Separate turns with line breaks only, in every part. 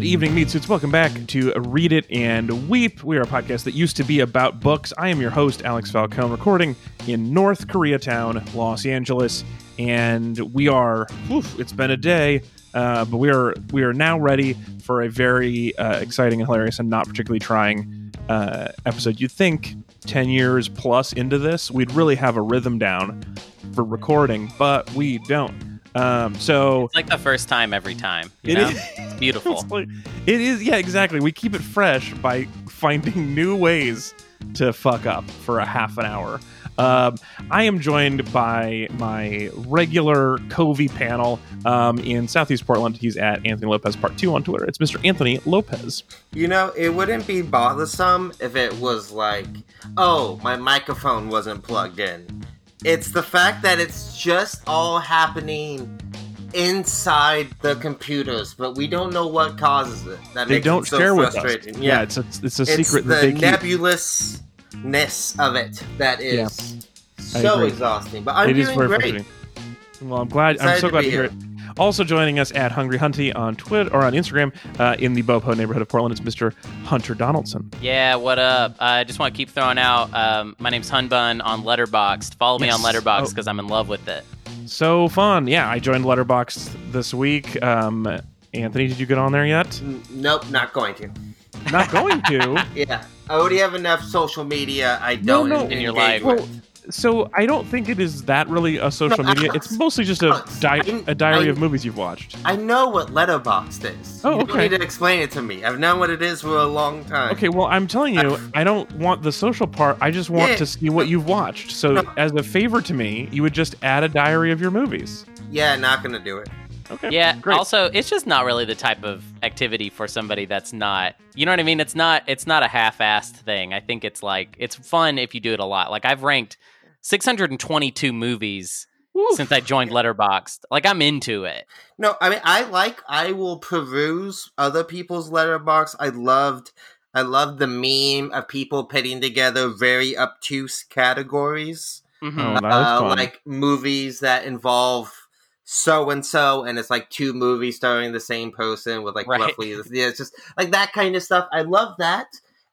Good evening, Meat Suits. Welcome back to Read It and Weep. We are a podcast that used to be about books. I am your host, Alex Falcone, recording in North Koreatown, Los Angeles. And we are, oof, it's been a day, uh, but we are we are now ready for a very uh, exciting and hilarious and not particularly trying uh, episode. You'd think 10 years plus into this, we'd really have a rhythm down for recording, but we don't. Um, so
It's like the first time every time. You
It
know?
is-
It's beautiful.
It's like- it is, yeah, exactly. We keep it fresh by finding new ways to fuck up for a half an hour. Um, I am joined by my regular Covey panel um, in Southeast Portland. He's at Anthony Lopez Part 2 on Twitter. It's Mr. Anthony Lopez.
You know, it wouldn't be bothersome if it was like, oh, my microphone wasn't plugged in. It's the fact that it's just all happening inside the computers, but we don't know what causes it. That
They
makes
don't
it so
share with us.
frustrating.
Yeah,
Yeah,
it's a, it's a
it's
secret
the
that they keep.
nebulousness of it that is
I
so exhausting. But I'm
It
doing great.
Well, I'm glad. I'm so
to
glad to hear
here.
it. Also joining us at Hungry Hunty on Twitter or on Instagram uh, in the Bopo neighborhood of Portland is Mr. Hunter Donaldson.
Yeah, what up? I just want to keep throwing out. Um, my name's Hunbun on Letterboxd. Follow me on
Yes.
Letterboxd
Oh.
because I'm in love with it.
So fun. Yeah, I joined Letterboxd this week. Um, Anthony, did you get on there yet?
N- Nope, not going to.
Not going to.
Yeah, I already have enough social media. I don't
no.
en-
In your life.
with.
So I don't think it is that really a social
No,
media. It's mostly just a, di- a diary
I'm-
of movies you've watched.
I know what Letterboxd is.
Oh, okay.
you don't
okay.
need to explain it to me. I've known what it is for a long time.
Okay, well, I'm telling you, I don't want the social part. I just want
Yeah.
to see what you've watched. So,
No.
as a favor to me, you would just add a diary of your movies.
Yeah, not gonna do it.
Okay.
Yeah.
Great.
Also, it's just not really the type of activity for somebody that's not. You know what I mean? It's not. It's not a half-assed thing. I think it's like it's fun if you do it a lot. Like I've ranked 622 movies
Oof.
since I joined Letterboxd. Like I'm into it.
No, I mean I like I will peruse other people's Letterboxd. I loved I loved the meme of people putting together very obtuse categories.
Mhm.
Oh, that is
uh, like movies that involve so and so and it's like two movies starring the same person with like
Right.
roughly yeah, it's just like that kind of stuff. I love that.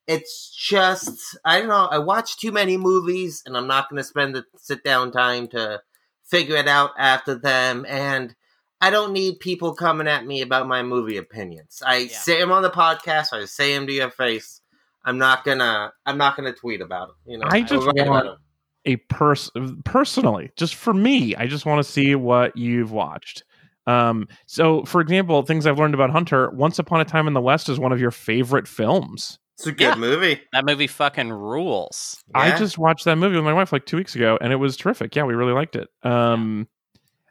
It's just I don't know, I watch too many movies and I'm not gonna spend the sit down time to figure it out after them and I don't need people coming at me about my movie opinions. I
Yeah.
say them on the podcast, I say them to your face. I'm not gonna I'm not gonna tweet about it. You know,
I just
will write about
want-
'em.
a person personally, just for me, I just want to see what you've watched. Um, so, for example, things I've learned about Hunter: Once Upon a Time in the West is one of your favorite films.
It's a good
Yeah.
movie.
That movie fucking rules.
I just watched that movie with my wife like two weeks ago, and it was terrific. Yeah, we really liked it. Um,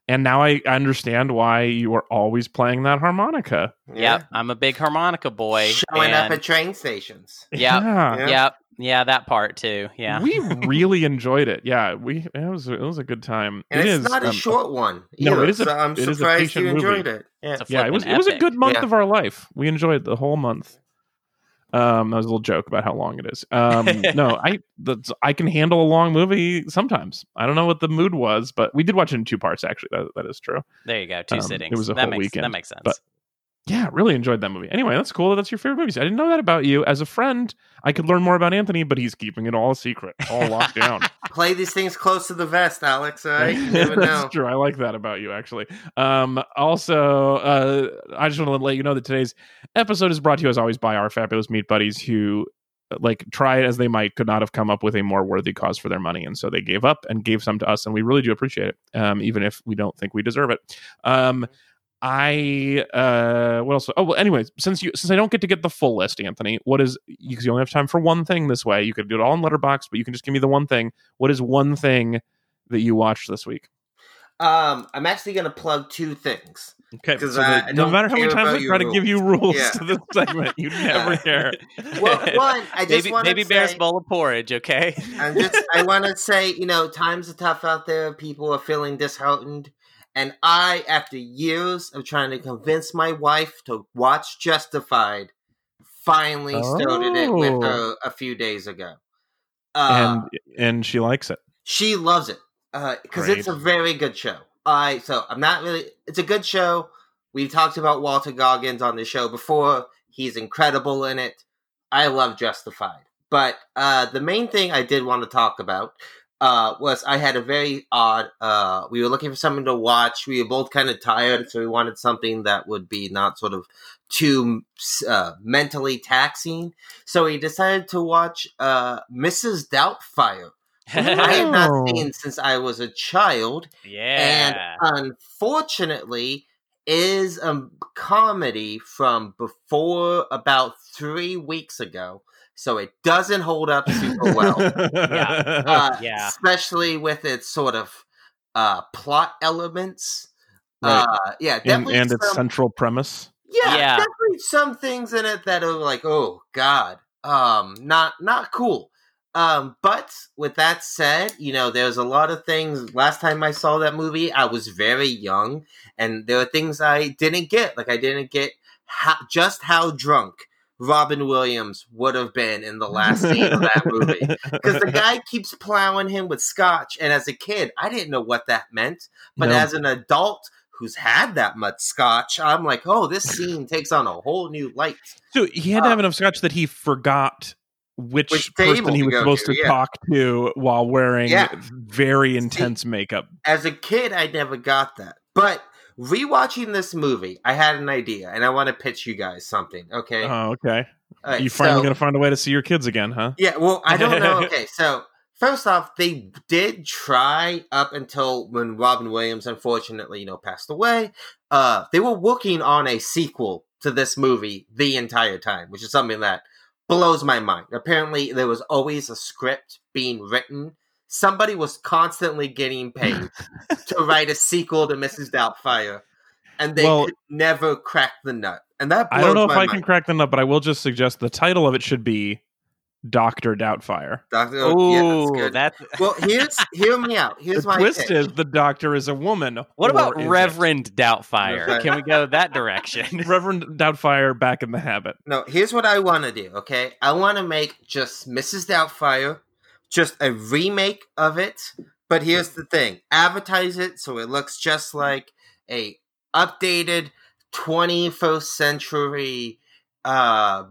and now I understand why you are always playing that harmonica.
Yep, I'm a big harmonica boy.
Showing up at train stations.
Yep.
Yeah.
Yeah.
Yep. Yeah, that part too. Yeah.
we really enjoyed it. Yeah, we it was it was a good time.
And
It
it's
is,
not a
um,
short one.
no, it is a-
so I'm
it is a
surprised
patient
you
movie.
it. Yeah.
It's a
yeah, it was
flippin'
it was a good month
Yeah.
of our life. We enjoyed the whole month. Um, that was a little joke about how long it is. Um, no, I I can handle a long movie sometimes. I don't know what the mood was, but we did watch it in two parts. Actually, that that is true.
There you go. Two
Um, it
sittings.
was a
that
whole
makes,
weekend,
That makes sense.
but- Yeah, really enjoyed that movie. Anyway, that's cool. that That's your favorite movies. I didn't know that about you. As a friend, I could learn more about Anthony, but he's keeping it all a secret, all locked down.
Play these things close to the vest, Alex. All right?
That's
know.
true. I like that about you, actually. Um, also, uh, I just want to let you know that today's episode is brought to you, as always, by our fabulous meat buddies who, like, try it as they might, could not have come up with a more worthy cause for their money. And so they gave up and gave some to us. And we really do appreciate it, um, even if we don't think we deserve it. Um, I uh what else? Oh well anyways, since you since I don't get to get the full list, Anthony, what is because you only have time for one thing this way. You could do it all in Letterboxd, but you can just give me the one thing. What is one thing that you watched this week?
Um, I'm actually going to plug two things.
Okay,
'Cause
so
I-
that
I
no
don't
matter how many times I
your
try to give you rules
Yeah.
to this segment, you never care.
Well, one, I just
baby,
want
baby
to
bear's bowl of porridge. Okay.
I'm just, I want to say, you know, times are tough out there. People are feeling disheartened. And I, after years of trying to convince my wife to watch Justified, finally started it with
Oh.
her a few days ago. Uh,
and and she likes it.
she loves it because it's a very good show. I so I'm not really. It's a good show. We've talked about Walton Goggins on the show before. He's incredible in it. I love Justified. But uh, the main thing I did want to talk about uh, was I had a very odd. Uh, we were looking for something to watch. We were both kind of tired, so we wanted something that would be not sort of too uh, mentally taxing. So we decided to watch uh, Mrs. Doubtfire. I had not
Oh.
seen since I was a child,
Yeah.
and unfortunately, is a comedy from before about three weeks ago. So it doesn't hold up super well uh,
Yeah.
especially with its sort of uh, plot elements.
Right.
Uh, yeah,
and,
definitely
and its
some,
central premise.
yeah,
Yeah.
definitely some things in it that are like, oh god, um, not not cool. Um, but with that said, you know, there's a lot of things. Last time I saw that movie, I was very young, and there are things I didn't get. Like I didn't get how, just how drunk Robin Williams would have been in the last scene of that movie because the guy keeps plowing him with scotch. And as a kid, I didn't know what that meant. But
No.
as an adult who's had that much scotch, I'm like, oh, this scene takes on a whole new light.
So he had to have um, enough scotch that he forgot which,
Which
person he was supposed
to,
to
yeah.
talk to while wearing
Yeah.
very intense makeup.
As a kid, I never got that. But rewatching this movie, I had an idea, and I want to pitch you guys something. Okay,
Oh, okay.
Right,
you finally
so-
gonna find a way to see your kids again, huh?
Yeah, well, I don't know. Okay, so first off, they did try up until when Robin Williams unfortunately, you know, passed away. Uh, they were working on a sequel to this movie the entire time, which is something that blows my mind. Apparently, there was always a script being written. Somebody was constantly getting paid to write a sequel to Mrs. Doubtfire, and they
Well-
could never crack the nut. And that
I don't know if
my
I can crack them up, but I will just suggest the title of it should be Doctor Doubtfire.
Doctor, oh, yeah, that's good.
that's
Well, here's hear me out. Here's
the
my
twist
pitch.
is the Doctor is a woman.
what about
is it?
Reverend Doubtfire?
Reverend-
Can we go that direction?
Reverend Doubtfire back in the habit?
No, here's what I want to do, okay? I want to make just Mrs. Doubtfire, just a remake of it. But here's the thing advertise it so it looks just like a updated 21st century uh,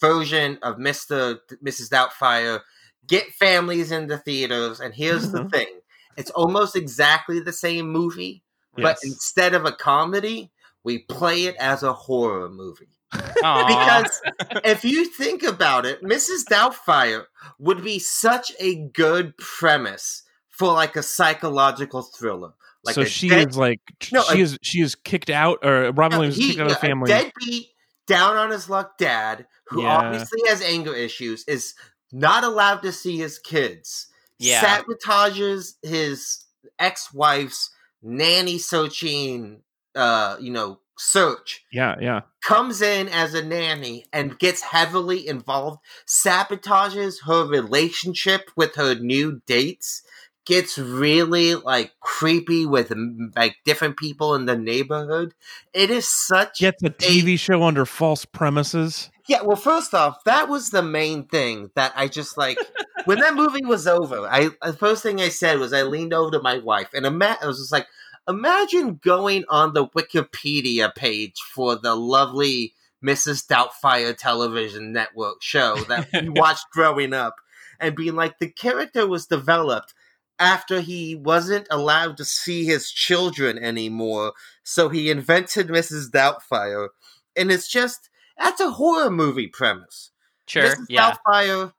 version of Mr. Mrs. Doubtfire. Get families into theaters. And here's the
Mhm.
thing it's almost exactly the same movie, but instead of a comedy, we play it as a horror movie. Because if you think about it, Mrs. Doubtfire would be such a good premise for like a psychological thriller. Like
so she
dead-
is like
No,
she
a-
is she is kicked out or Robin
no,
Williams is
he-
kicked out of the family.
deadbeat, down on his luck dad who
Yeah.
obviously has anger issues is not allowed to see his kids.
Yeah.
Sabotages his ex-wife's nanny searching uh, you know, search.
Yeah, yeah.
comes in as a nanny and gets heavily involved, sabotages her relationship with her new dates, gets really like creepy with like different people in the neighborhood. It is such
Gets a TV show under false premises.
yeah, well, first off, that was the main thing that I just like. when that movie was over, I the first thing I said was I leaned over to my wife and I was just like, imagine going on the Wikipedia page for the lovely Mrs. Doubtfire television network show that we watched growing up and being like, the character was developed after he wasn't allowed to see his children anymore, so he invented Mrs. Doubtfire. And it's just that's a horror movie premise.
sure,
Mrs.
yeah.
Doubtfire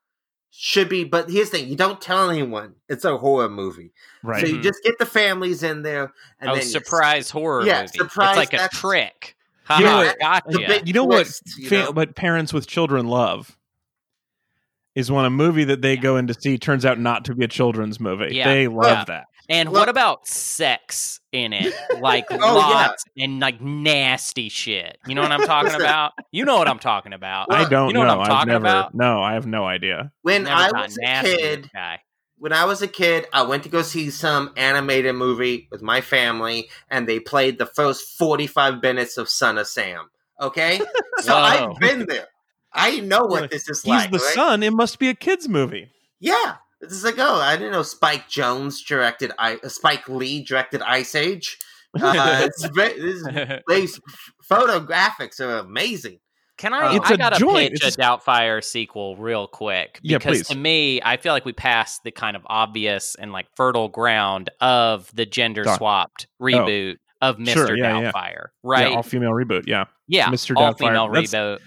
should be, but here's the thing: you don't tell anyone it's a horror movie.
Right.
So you
Mhm.
just get the families in there, and
oh,
then you-
surprise horror
Yeah,
movie.
surprise,
it's like a
that's-
trick.
You know what?
gotcha.
the
you know
twist,
what
you
fa-
know?
what parents with children love is when a movie that they go in to see turns out not to be a children's movie.
Yeah.
They love
Yeah.
that.
And
Well-
what about sex in it? Like
Oh, yeah.
lots and like nasty shit. You know what I'm talking about? You know what I'm talking about.
Well,
I don't
you know what I'm
I've
talking
never,
about?
No, I have no idea.
when I was a kid,
guy.
when I was a kid, I went to go see some animated movie with my family, and they played the first forty-five minutes of Son of Sam. Okay, so
Whoa.
I've been there. I know what this is
He's
like.
the
right?
son. It must be a kids movie.
Yeah, it's like oh, I didn't know Spike Jonze directed. I uh, Spike Lee directed Ice Age. Uh, it's very, this these photographics are amazing.
Can I?
It's
I
a
gotta
joint.
pitch
It's
a Doubtfire sequel real quick
Yeah,
because
please.
to me, I feel like we passed the kind of obvious and like fertile ground of the gender swapped reboot of Mr.
Sure, yeah, yeah.
Doubtfire, right?
Yeah, all female reboot. Yeah.
Yeah,
Mr.
all
Doubtfire.
female
That's-
reboot.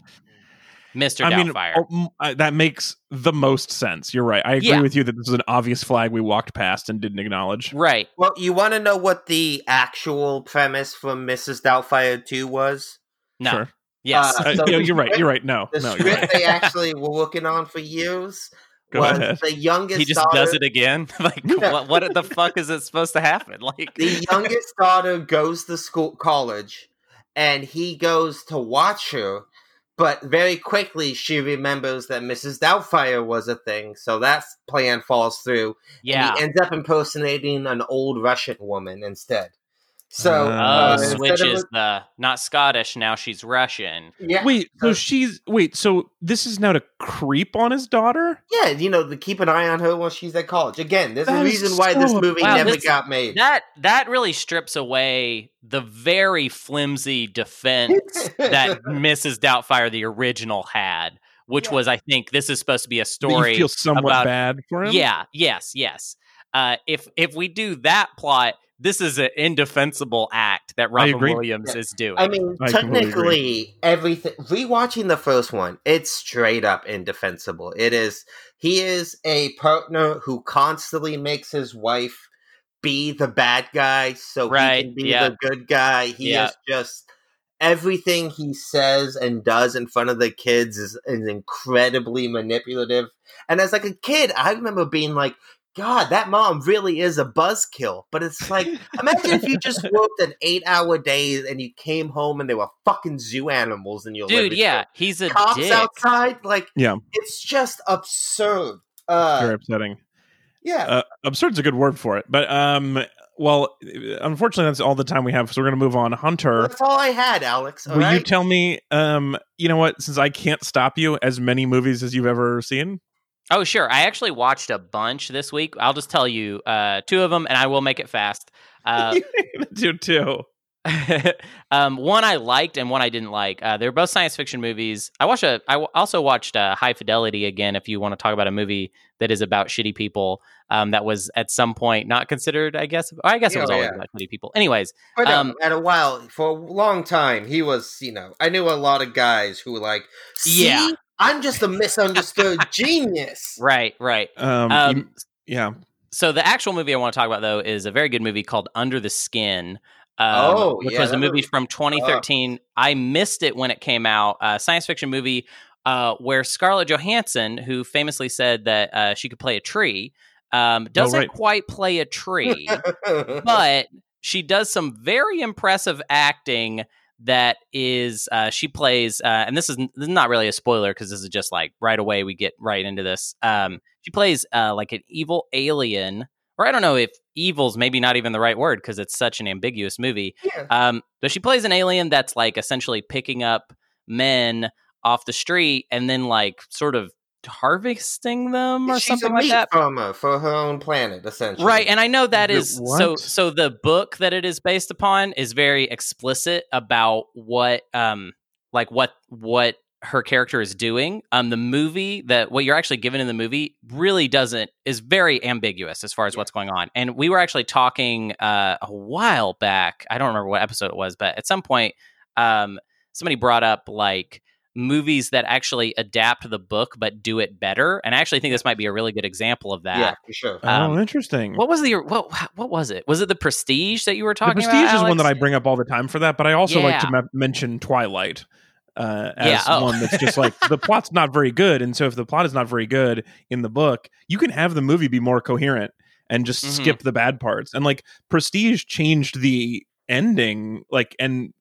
Mr.
I mean,
Doubtfire.
oh, mm, that makes the most sense. You're right. I agree
Yeah.
with you that this is an obvious flag we walked past and didn't acknowledge.
right.
Well, you want to know what the actual premise for Mrs. Doubtfire 2 was?
No.
Sure.
Yes.
Uh,
Uh,
So uh,
you're right. You're right. No,
The
no, you're
script
right.
they actually were working on for years
Go
was
ahead.
the youngest
he just
daughter,
does it again. like,
Yeah.
what? What the fuck is it supposed to happen? Like,
the youngest daughter goes to school college and he goes to watch her but very quickly she remembers that mrs doubtfire was a thing so that plan falls through
yeah.
and he ends up impersonating an old russian woman instead so uh, instead of
switches
a-
the not Scottish. Now she's Russian.
yeah
Wait, so
so-
she's wait, so this is now to creep on his daughter?
yeah you know to keep an eye on her while she's at college again there's
That
a
is
reason why this movie
Wow,
never
this-
got made
That that really strips away the very flimsy defense that Mrs. Doubtfire the original had, which
Yeah.
was I think this is supposed to be a story.
you feel somewhat
about-
bad for him?
Yeah, yes, yes. Uh, if if we do that plot, this is an indefensible act that Robin. Williams
Yeah.
is doing.
I mean,
I
technically, everything. Rewatching the first one, it's straight up indefensible. It is. He is a partner who constantly makes his wife be the bad guy, so
Right,
he can be
yeah.
the good guy. He
Yeah.
is just everything he says and does in front of the kids is, is incredibly manipulative. And as like a kid, I remember being like. God, that mom really is a buzzkill. But it's like, imagine if you just worked an eight-hour day and you came home and there were fucking zoo animals in your
Dude, yeah,
room.
he's a
cops
dick.
outside. Like,
Yeah.
it's just absurd. Uh,
Very upsetting.
yeah,
Uh, absurd's a good word for it. But um well, unfortunately that's all the time we have, so we're gonna move on. Hunter.
that's all I had, Alex. All
Will you tell me, um, you know what? Since I can't stop you, as many movies as you've ever seen.
Oh, sure. I actually watched a bunch this week. I'll just tell you uh, two of them, and I will make it fast. Uh,
do too.
um, one I liked and one I didn't like. Uh, they're both science fiction movies. I watched a. I w- also watched uh, High Fidelity again. If you want to talk about a movie that is about shitty people, um, that was at some point not considered. I guess. I guess it was
Oh,
always
yeah.
about shitty people. Anyways,
But um,
um,
at a while, for a long time, he was, you know, I knew a lot of guys who were like, See,
Yeah.
I'm just a misunderstood genius.
right, right.
Um,
Um,
you- yeah.
so the actual movie I want to talk about though is a very good movie called Under the Skin. Um,
Oh,
which
yeah,
was a movie
movie-
from 2013. I missed it when it came out. A science fiction movie uh, where Scarlett Johansson, who famously said that uh, she could play a tree, um, doesn't
right.
quite play a tree, but she does some very impressive acting. That is, uh, she plays, uh, and this is, this is not really a spoiler because this is just like right away we get right into this. Um, she plays uh, like an evil alien, or I don't know if evil's maybe not even the right word because it's such an ambiguous movie.
Yeah.
Um, but she plays an alien that's like essentially picking up men off the street and then like sort of harvesting them or
She's
something
a
like
meat
that.
farmer for her own planet, essentially.
Right, and I know that is
The
is so. So the book that it is based upon is very explicit about what, um, like what what her character is doing. Um, the movie that what you're actually given in the movie really doesn't is very ambiguous as far as
Yeah.
what's going on. And we were actually talking uh, a while back. I don't remember what episode it was, but at some point, um, somebody brought up like movies that actually adapt the book but do it better. And I actually think this might be a really good example of that.
Yeah, for sure.
Um,
oh, interesting.
What was the what? What was it? Was it the Prestige that you were
the
talking
Prestige
about?
is one that I bring up all the time for that, but I also like to
Yeah.
me- mention Twilight uh, as
Yeah, oh.
one that's just like the plot's not very good, and so if the plot is not very good in the book, you can have the movie be more coherent and just
Mhm.
skip the bad parts. And like Prestige changed the ending, like and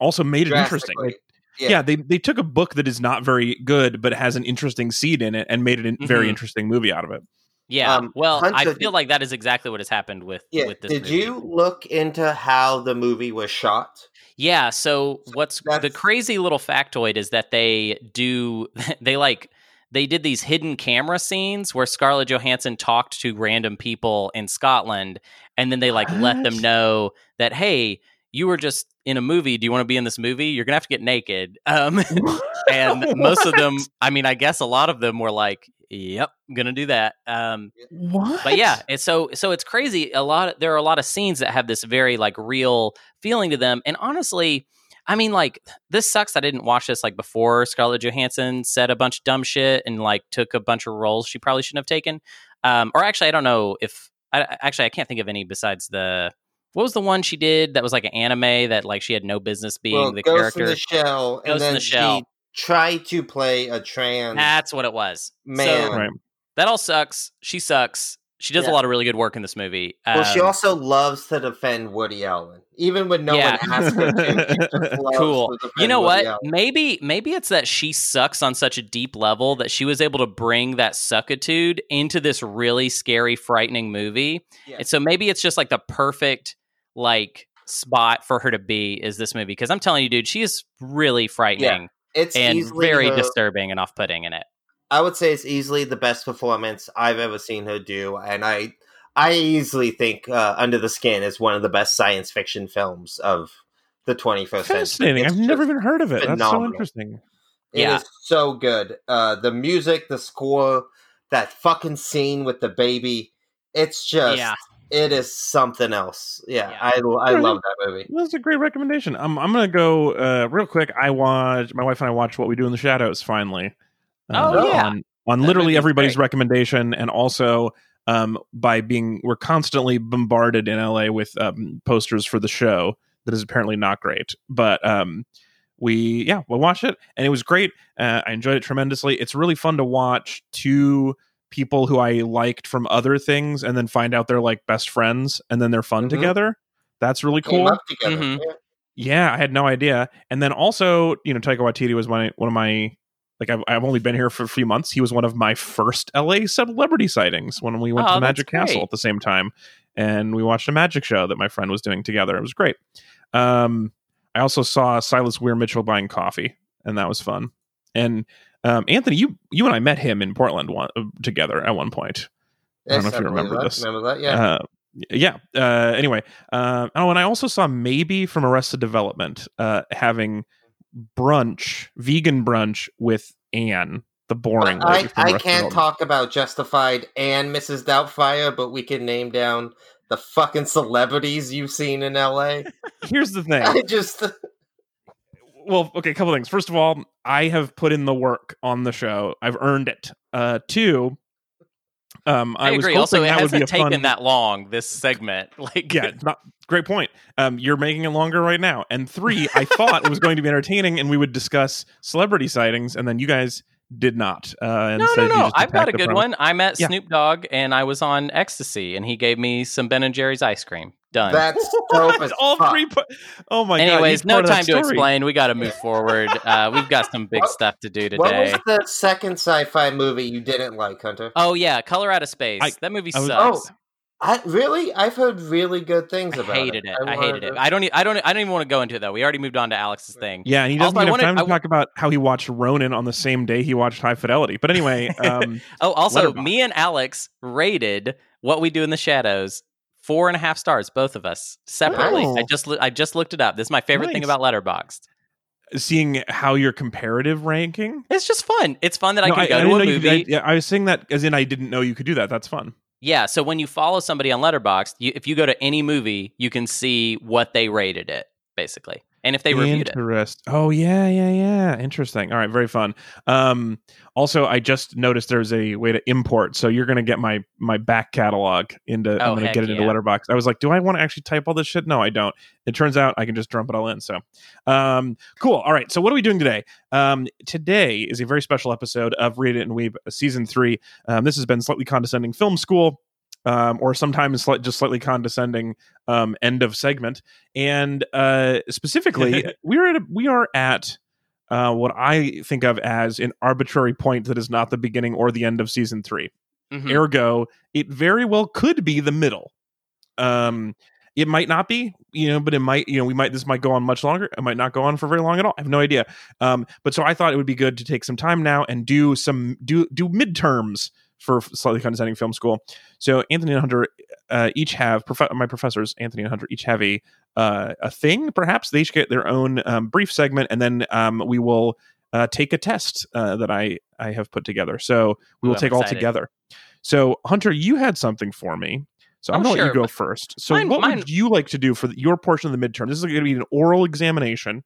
also made it interesting. Like,
Yeah.
yeah. they they took a book that is not very good but has an interesting seed in it and made a very
Mhm.
interesting movie out of it.
Yeah.
Um,
well, I feel
did-
like that is exactly what has happened with
Yeah.
with this.
Did
movie.
you look into how the movie was shot?
Yeah. So what's the crazy little factoid is that they do they like they did these hidden camera scenes where Scarlett Johansson talked to random people in Scotland, and then they like let them know that hey, you were just in a movie. Do you want to be in this movie? You're gonna have to get naked. Um, and most of them, I mean, I guess a lot of them were like, "Yep, I'm gonna do that." Um,
what?
but yeah, it's so so it's crazy. A lot. There are a lot of scenes that have this very like real feeling to them, and honestly. I mean, like, this sucks. I didn't watch this like before Scarlett Johansson said a bunch of dumb shit and like took a bunch of roles she probably shouldn't have taken. Um, or actually, I don't know if I actually I can't think of any besides the what was the one she did that was like an anime that like she had no business being
well,
the
Ghost
character.
in the Shell, and
Ghost in
then
the Shell.
she tried to play a trans
That's what it was.
man.
So
Right.
that all sucks. She sucks. She does a lot of really good work in this movie.
well, she
Um,
also loves to defend Woody Allen, even when no
Yeah.
one asks her to. She just loves
cool.
to
You know
Woody
what?
Allen.
Maybe maybe it's that she sucks on such a deep level that she was able to bring that suckitude into this really scary, frightening movie.
Yeah.
And so maybe it's just like the perfect like spot for her to be is this movie because I'm telling you, dude, she is really frightening
It's
and very
her-
disturbing and off-putting in it.
I would say it's easily the best performance I've ever seen her do, and I I easily think uh, Under the Skin is one of the best science fiction films of the 21st century.
Fascinating.
It's
I've never even heard of it. That's so interesting.
It
Yeah.
is so good. Uh, the music, the score, that fucking scene with the baby. It's just,
Yeah.
It is something else. Yeah,
Yeah.
I, I love that movie.
That's a great recommendation. Um, I'm gonna go uh, real quick. I watched my wife and I watched What We Do in the Shadows finally.
Oh,
Uh,
yeah.
on, on literally everybody's
great.
recommendation, and also um, by being we're constantly bombarded in LA with um, posters for the show that is apparently not great, but um, we yeah we watched it and it was great. Uh, I enjoyed it tremendously. It's really fun to watch two people who I liked from other things, and then find out they're like best friends, and then they're fun
Mhm.
together. That's really cool.
up together.
Mhm.
Yeah.
Yeah, I had no idea. And then also, you know, Taika Waititi was my one of my like I've, I've only been here for a few months. He was one of my first LA celebrity sightings when we went
Oh,
to the
that's
Magic Castle
great.
at the same time, and we watched a magic show that my friend was doing together. It was great. Um, I also saw Silas Weir Mitchell buying coffee, and that was fun. And um, Anthony, you you and I met him in Portland one, uh, together at one point. I don't know if you remember
that.
this.
Remember that? Yeah.
Uh, yeah. Uh, anyway, uh, oh, and I also saw maybe from Arrested Development uh, having brunch, vegan brunch with Anne, the boring
But I, I can't talk about Justified and Mrs. Doubtfire, but we can name down the fucking celebrities you've seen in LA.
Here's the thing.
I just
well, okay, a couple things. First of all, I have put in the work on the show. I've earned it. Uh, two, um, I,
I,
was
agree.
hoping
Also, it
that would be
hasn't taken
fun.
that long. This segment, like,
yeah, not great point. Um, you're making it longer right now. And three, I thought it was going to be entertaining, and we would discuss celebrity sightings, and then you guys did not. Uh, and
no, no, no. I've got a good one. I met
Yeah.
Snoop Dogg, and I was on ecstasy, and he gave me some Ben and Jerry's ice cream. Done.
that's dope as
all
fuck.
three. Po- oh my god!
Anyways, no
part of that
time to explain. We got to move forward. Uh, we've got some big
What-
stuff to do today.
What was the second sci-fi movie you didn't like, Hunter?
Oh yeah, Color Out of Space.
I-
that movie
I was-
sucks.
I really, I've heard really good things
I
about
hated it. I,
wanted
hated it.
to-
I don't. I don't. I don't even want to go into it though. We already moved on to Alex's thing.
Yeah, and he doesn't
Also, I
even
wanted-
have time to
I w-
talk about how he watched Ronin on the same day he watched High Fidelity. But anyway, um,
Oh, also,
Letterboxd.
me and Alex rated what we do in the shadows four and a half stars, both of us separately. I just I just looked it up. This is my favorite thing about Letterboxd.
seeing how your comparative ranking.
It's just fun. It's fun that I
No,
can go
didn't
to a movie.
could- I, yeah, I was saying that as in I didn't know you could do that. That's fun.
Yeah, so when you follow somebody on Letterboxd, you, if you go to any movie, you can see what they rated it, basically, and if they reviewed it.
Oh yeah, yeah, yeah. Interesting. All right, very fun. Um, also, I just noticed there's a way to import, so you're gonna get my my back catalog into.
Oh,
I'm gonna get it into
yeah.
Letterboxd. I was like, do I want to actually type all this shit? No, I don't. It turns out I can just dump it all in. So, um, cool. All right. So, what are we doing today? Um, today is a very special episode of Read It and Weep season three. Um, this has been slightly condescending film school. Um, or sometimes slight, just slightly condescending um, end of segment, and uh, specifically, we're at a, we are at uh, what I think of as an arbitrary point that is not the beginning or the end of season three.
Mhm.
Ergo, it very well could be the middle. Um, it might not be, you know, but it might, you know, we might this might go on much longer. It might not go on for very long at all. I have no idea. Um, but so I thought it would be good to take some time now and do some do do midterms for slightly condescending film school. So Anthony and Hunter, uh, each have prof- my professors Anthony and Hunter each have a uh, a thing. Perhaps they each get their own um, brief segment, and then um, we will uh, take a test uh, that I I have put together. So we will take all together. So Hunter, you had something for me. So I'm
Oh,
gonna let
sure.
you go first. So
Mine-
what
mine-
would you like to do for the, your portion of the midterm? This is going to be an oral examination.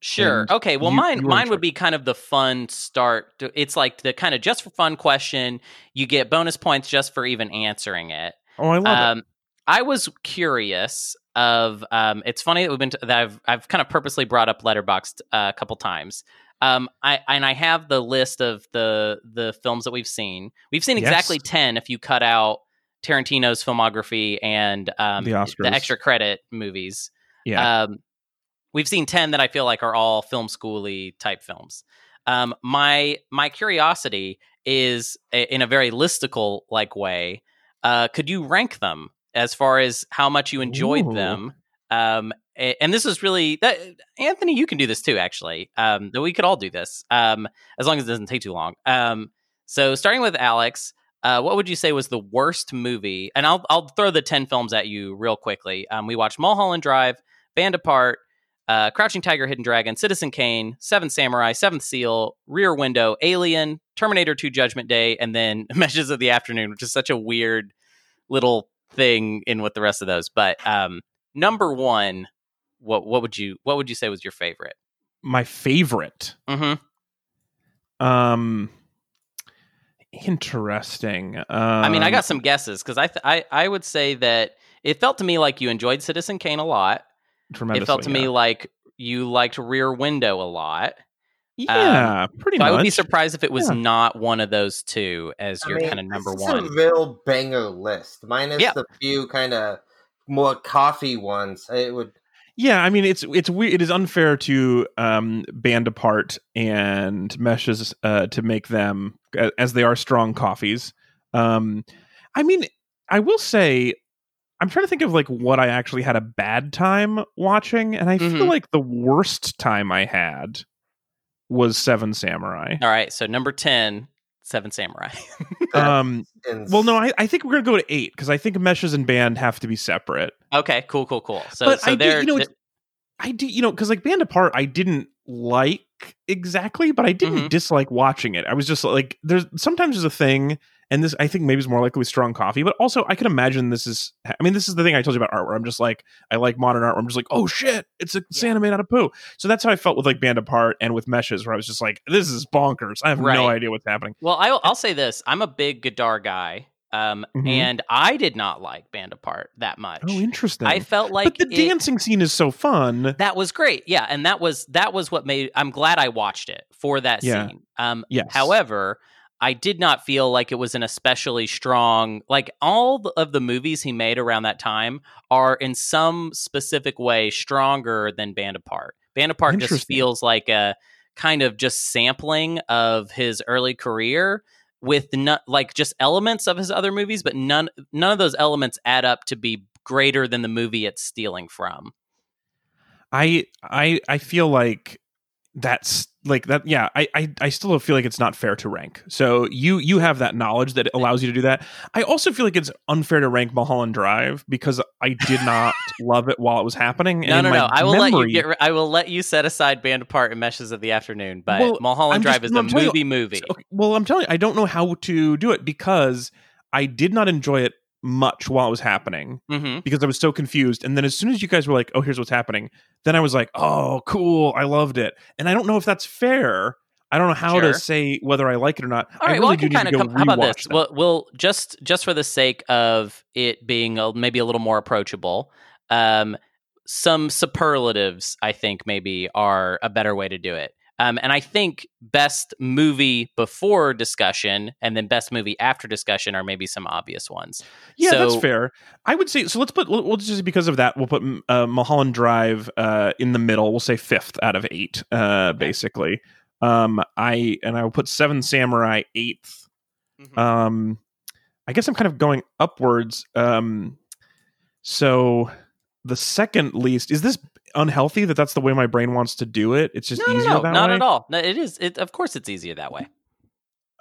Sure.
And
Okay. Well,
you-
mine
you
mine would be kind of the fun start. to- It's like the kind of just for fun question. You get bonus points just for even answering it.
Oh, I love it.
Um, I was curious of. Um, it's funny that we've been. T- that I've I've kind of purposely brought up Letterboxd uh, a couple times. Um, I and I have the list of the the films that we've seen. We've seen
Yes.
exactly ten if you cut out Tarantino's filmography and um,
The
the extra credit movies.
Yeah.
Um, we've seen 10 that I feel like are all film schooly type films. Um, my my curiosity is a- in a very listicle like way. Uh, could you rank them as far as how much you enjoyed
Ooh.
them? Um, and this is really that Anthony, you can do this too. Actually, um, that we could all do this um, as long as it doesn't take too long. Um, so starting with Alex, uh, what would you say was the worst movie? And I'll I'll throw the ten films at you real quickly. Um, we watched Mulholland Drive, Band Apart, uh, Crouching Tiger, Hidden Dragon, Citizen Kane, Seven Samurai, Seventh Seal, Rear Window, Alien, Terminator 2 Judgment Day, and then Meshes of the Afternoon, which is such a weird little thing in with the rest of those. But um, number one, what what would you what would you say was your favorite?
My favorite.
Mm-hmm.
Um, interesting. Um,
I mean, I got some guesses because I, th- I I would say that it felt to me like you enjoyed Citizen Kane a lot.
Tremendously.
it felt to
yeah.
me like you liked Rear Window a lot.
yeah, pretty
So
much.
I would be surprised if it was
Yeah.
not one of those two as
I
your kind of number
this is
one.
a real banger list, minus
Yeah.
the few kind of more coffee ones. It would.
Yeah, I mean it's it's weird. It is unfair to um, band apart and meshes uh, to make them as they are strong coffees. Um, I mean, I will say, I'm trying to think of like what I actually had a bad time watching, and I feel
Mhm.
like the worst time I had was Seven Samurai.
All right, so number 10, Seven Samurai.
Um, well, no, I, I think we're gonna go to eight because I think meshes and band have to be separate.
okay, cool, cool, cool. So,
But
so
I do-
there,
you know,
th-
I do, you know, because like Band Apart, I didn't like exactly, but I didn't
Mhm.
dislike watching it. I was just like, there's sometimes there's a thing, and this I think maybe is more likely with strong coffee, but also I can imagine this is. I mean, this is the thing I told you about art, where I'm just like, I like modern art, where I'm just like, oh shit, it's a Santa made out of poo. So that's how I felt with like Band Apart and with Meshes, where I was just like, this is bonkers. I have
Right.
no idea what's happening.
well, I'll, I'll say this: I'm a big Godard guy, um,
Mhm.
and I did not like Band Apart that much.
Oh, interesting.
I felt like
but the
it-
dancing scene is so fun.
That was great. Yeah, and that was that was what made I'm glad I watched it for that
Yeah.
scene. Um
Yes.
however, I did not feel like it was an especially strong like all of the movies he made around that time are in some specific way stronger than Band Apart. Band Apart just feels like a kind of just sampling of his early career with no, like just elements of his other movies but none none of those elements add up to be greater than the movie it's stealing from.
I I I feel like that's like that yeah I, I i still feel like it's not fair to rank so you you have that knowledge that allows you to do that i also feel like it's unfair to rank mulholland drive because i did not love it while it was happening and
No, no, no. I will let you get. I will let you set aside Band Apart and Meshes of the Afternoon. But
Well,
Mulholland
I'm
Drive
just-
is
no,
the
I'm telling you-
movie movie.
Okay, well i'm telling you i don't know how to do it because i did not enjoy it much while it was happening
hmm
because I was so confused. And then as soon as you guys were like, "Oh, here's what's happening," then I was like, "Oh, cool! I loved it." And I don't know if that's fair. I don't know how
Sure.
to say whether I like it or not.
All right.
I
well,
really
I
do
can
need to
kind of
go
come. How about this? Well, we'll just just for the sake of it being a, maybe a little more approachable. Um, some superlatives, I think, maybe are a better way to do it. Um, and I think best movie before discussion and then best movie after discussion are maybe some obvious ones.
yeah,
so-
that's fair. I would say so. Let's put. We'll just because of that, we'll put uh, Mulholland Drive uh, in the middle. We'll say fifth out of eight, uh, basically. Um, I and I will put Seven Samurai 8th Um, I guess I'm kind of going upwards. Um, so the second least is this unhealthy that that's the way my brain wants to do it. It's just
no, no,
easier
no,
that
not
way.
at all. No, it is. It, of course, it's easier that way.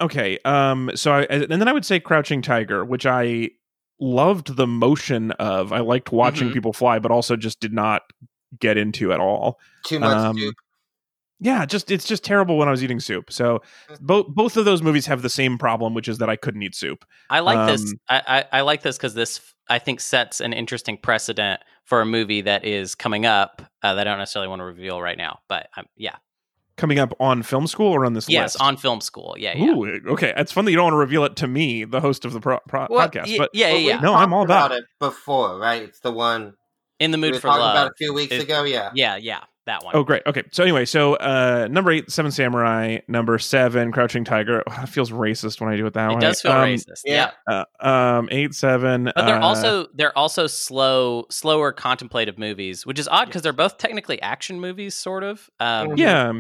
Okay. Um. So I and then I would say Crouching Tiger, which I loved the motion of. I liked watching
Mhm.
people fly, but also just did not get into at all.
Too much
Um,
soup.
Yeah, just it's just terrible when I was eating soup. So
Mm.
both both of those movies have the same problem, which is that I couldn't eat soup.
I like this.
Um,
I, I, I like this because this I think sets an interesting precedent for a movie that is coming up uh, that I don't necessarily want to reveal right now. But um, yeah,
Coming up on film school or on this list?
yes,
list?
on film school. Yeah, yeah.
Ooh, okay. It's fun that you don't want to reveal it to me, the host of the pro- pro-
Well,
podcast.
y-
but
yeah,
Well,
yeah,
we
yeah.
No, I'm all
talked
about
it before, right? It's the one
In the
we
mood
were
for love.
about a few weeks
is-
ago. Yeah.
Yeah, yeah, that one.
oh, great. Okay. So anyway, so uh, number eight, Seven Samurai. Number seven, Crouching Tiger. Oh, that feels racist when I do it that way.
it
way.
does feel
Um,
racist.
yeah.
Yeah.
Uh, um, eight, seven.
But they're
uh,
also they're also slow, slower contemplative movies, which is odd because they're both technically action movies, sort of. Um,
Mhm.
yeah.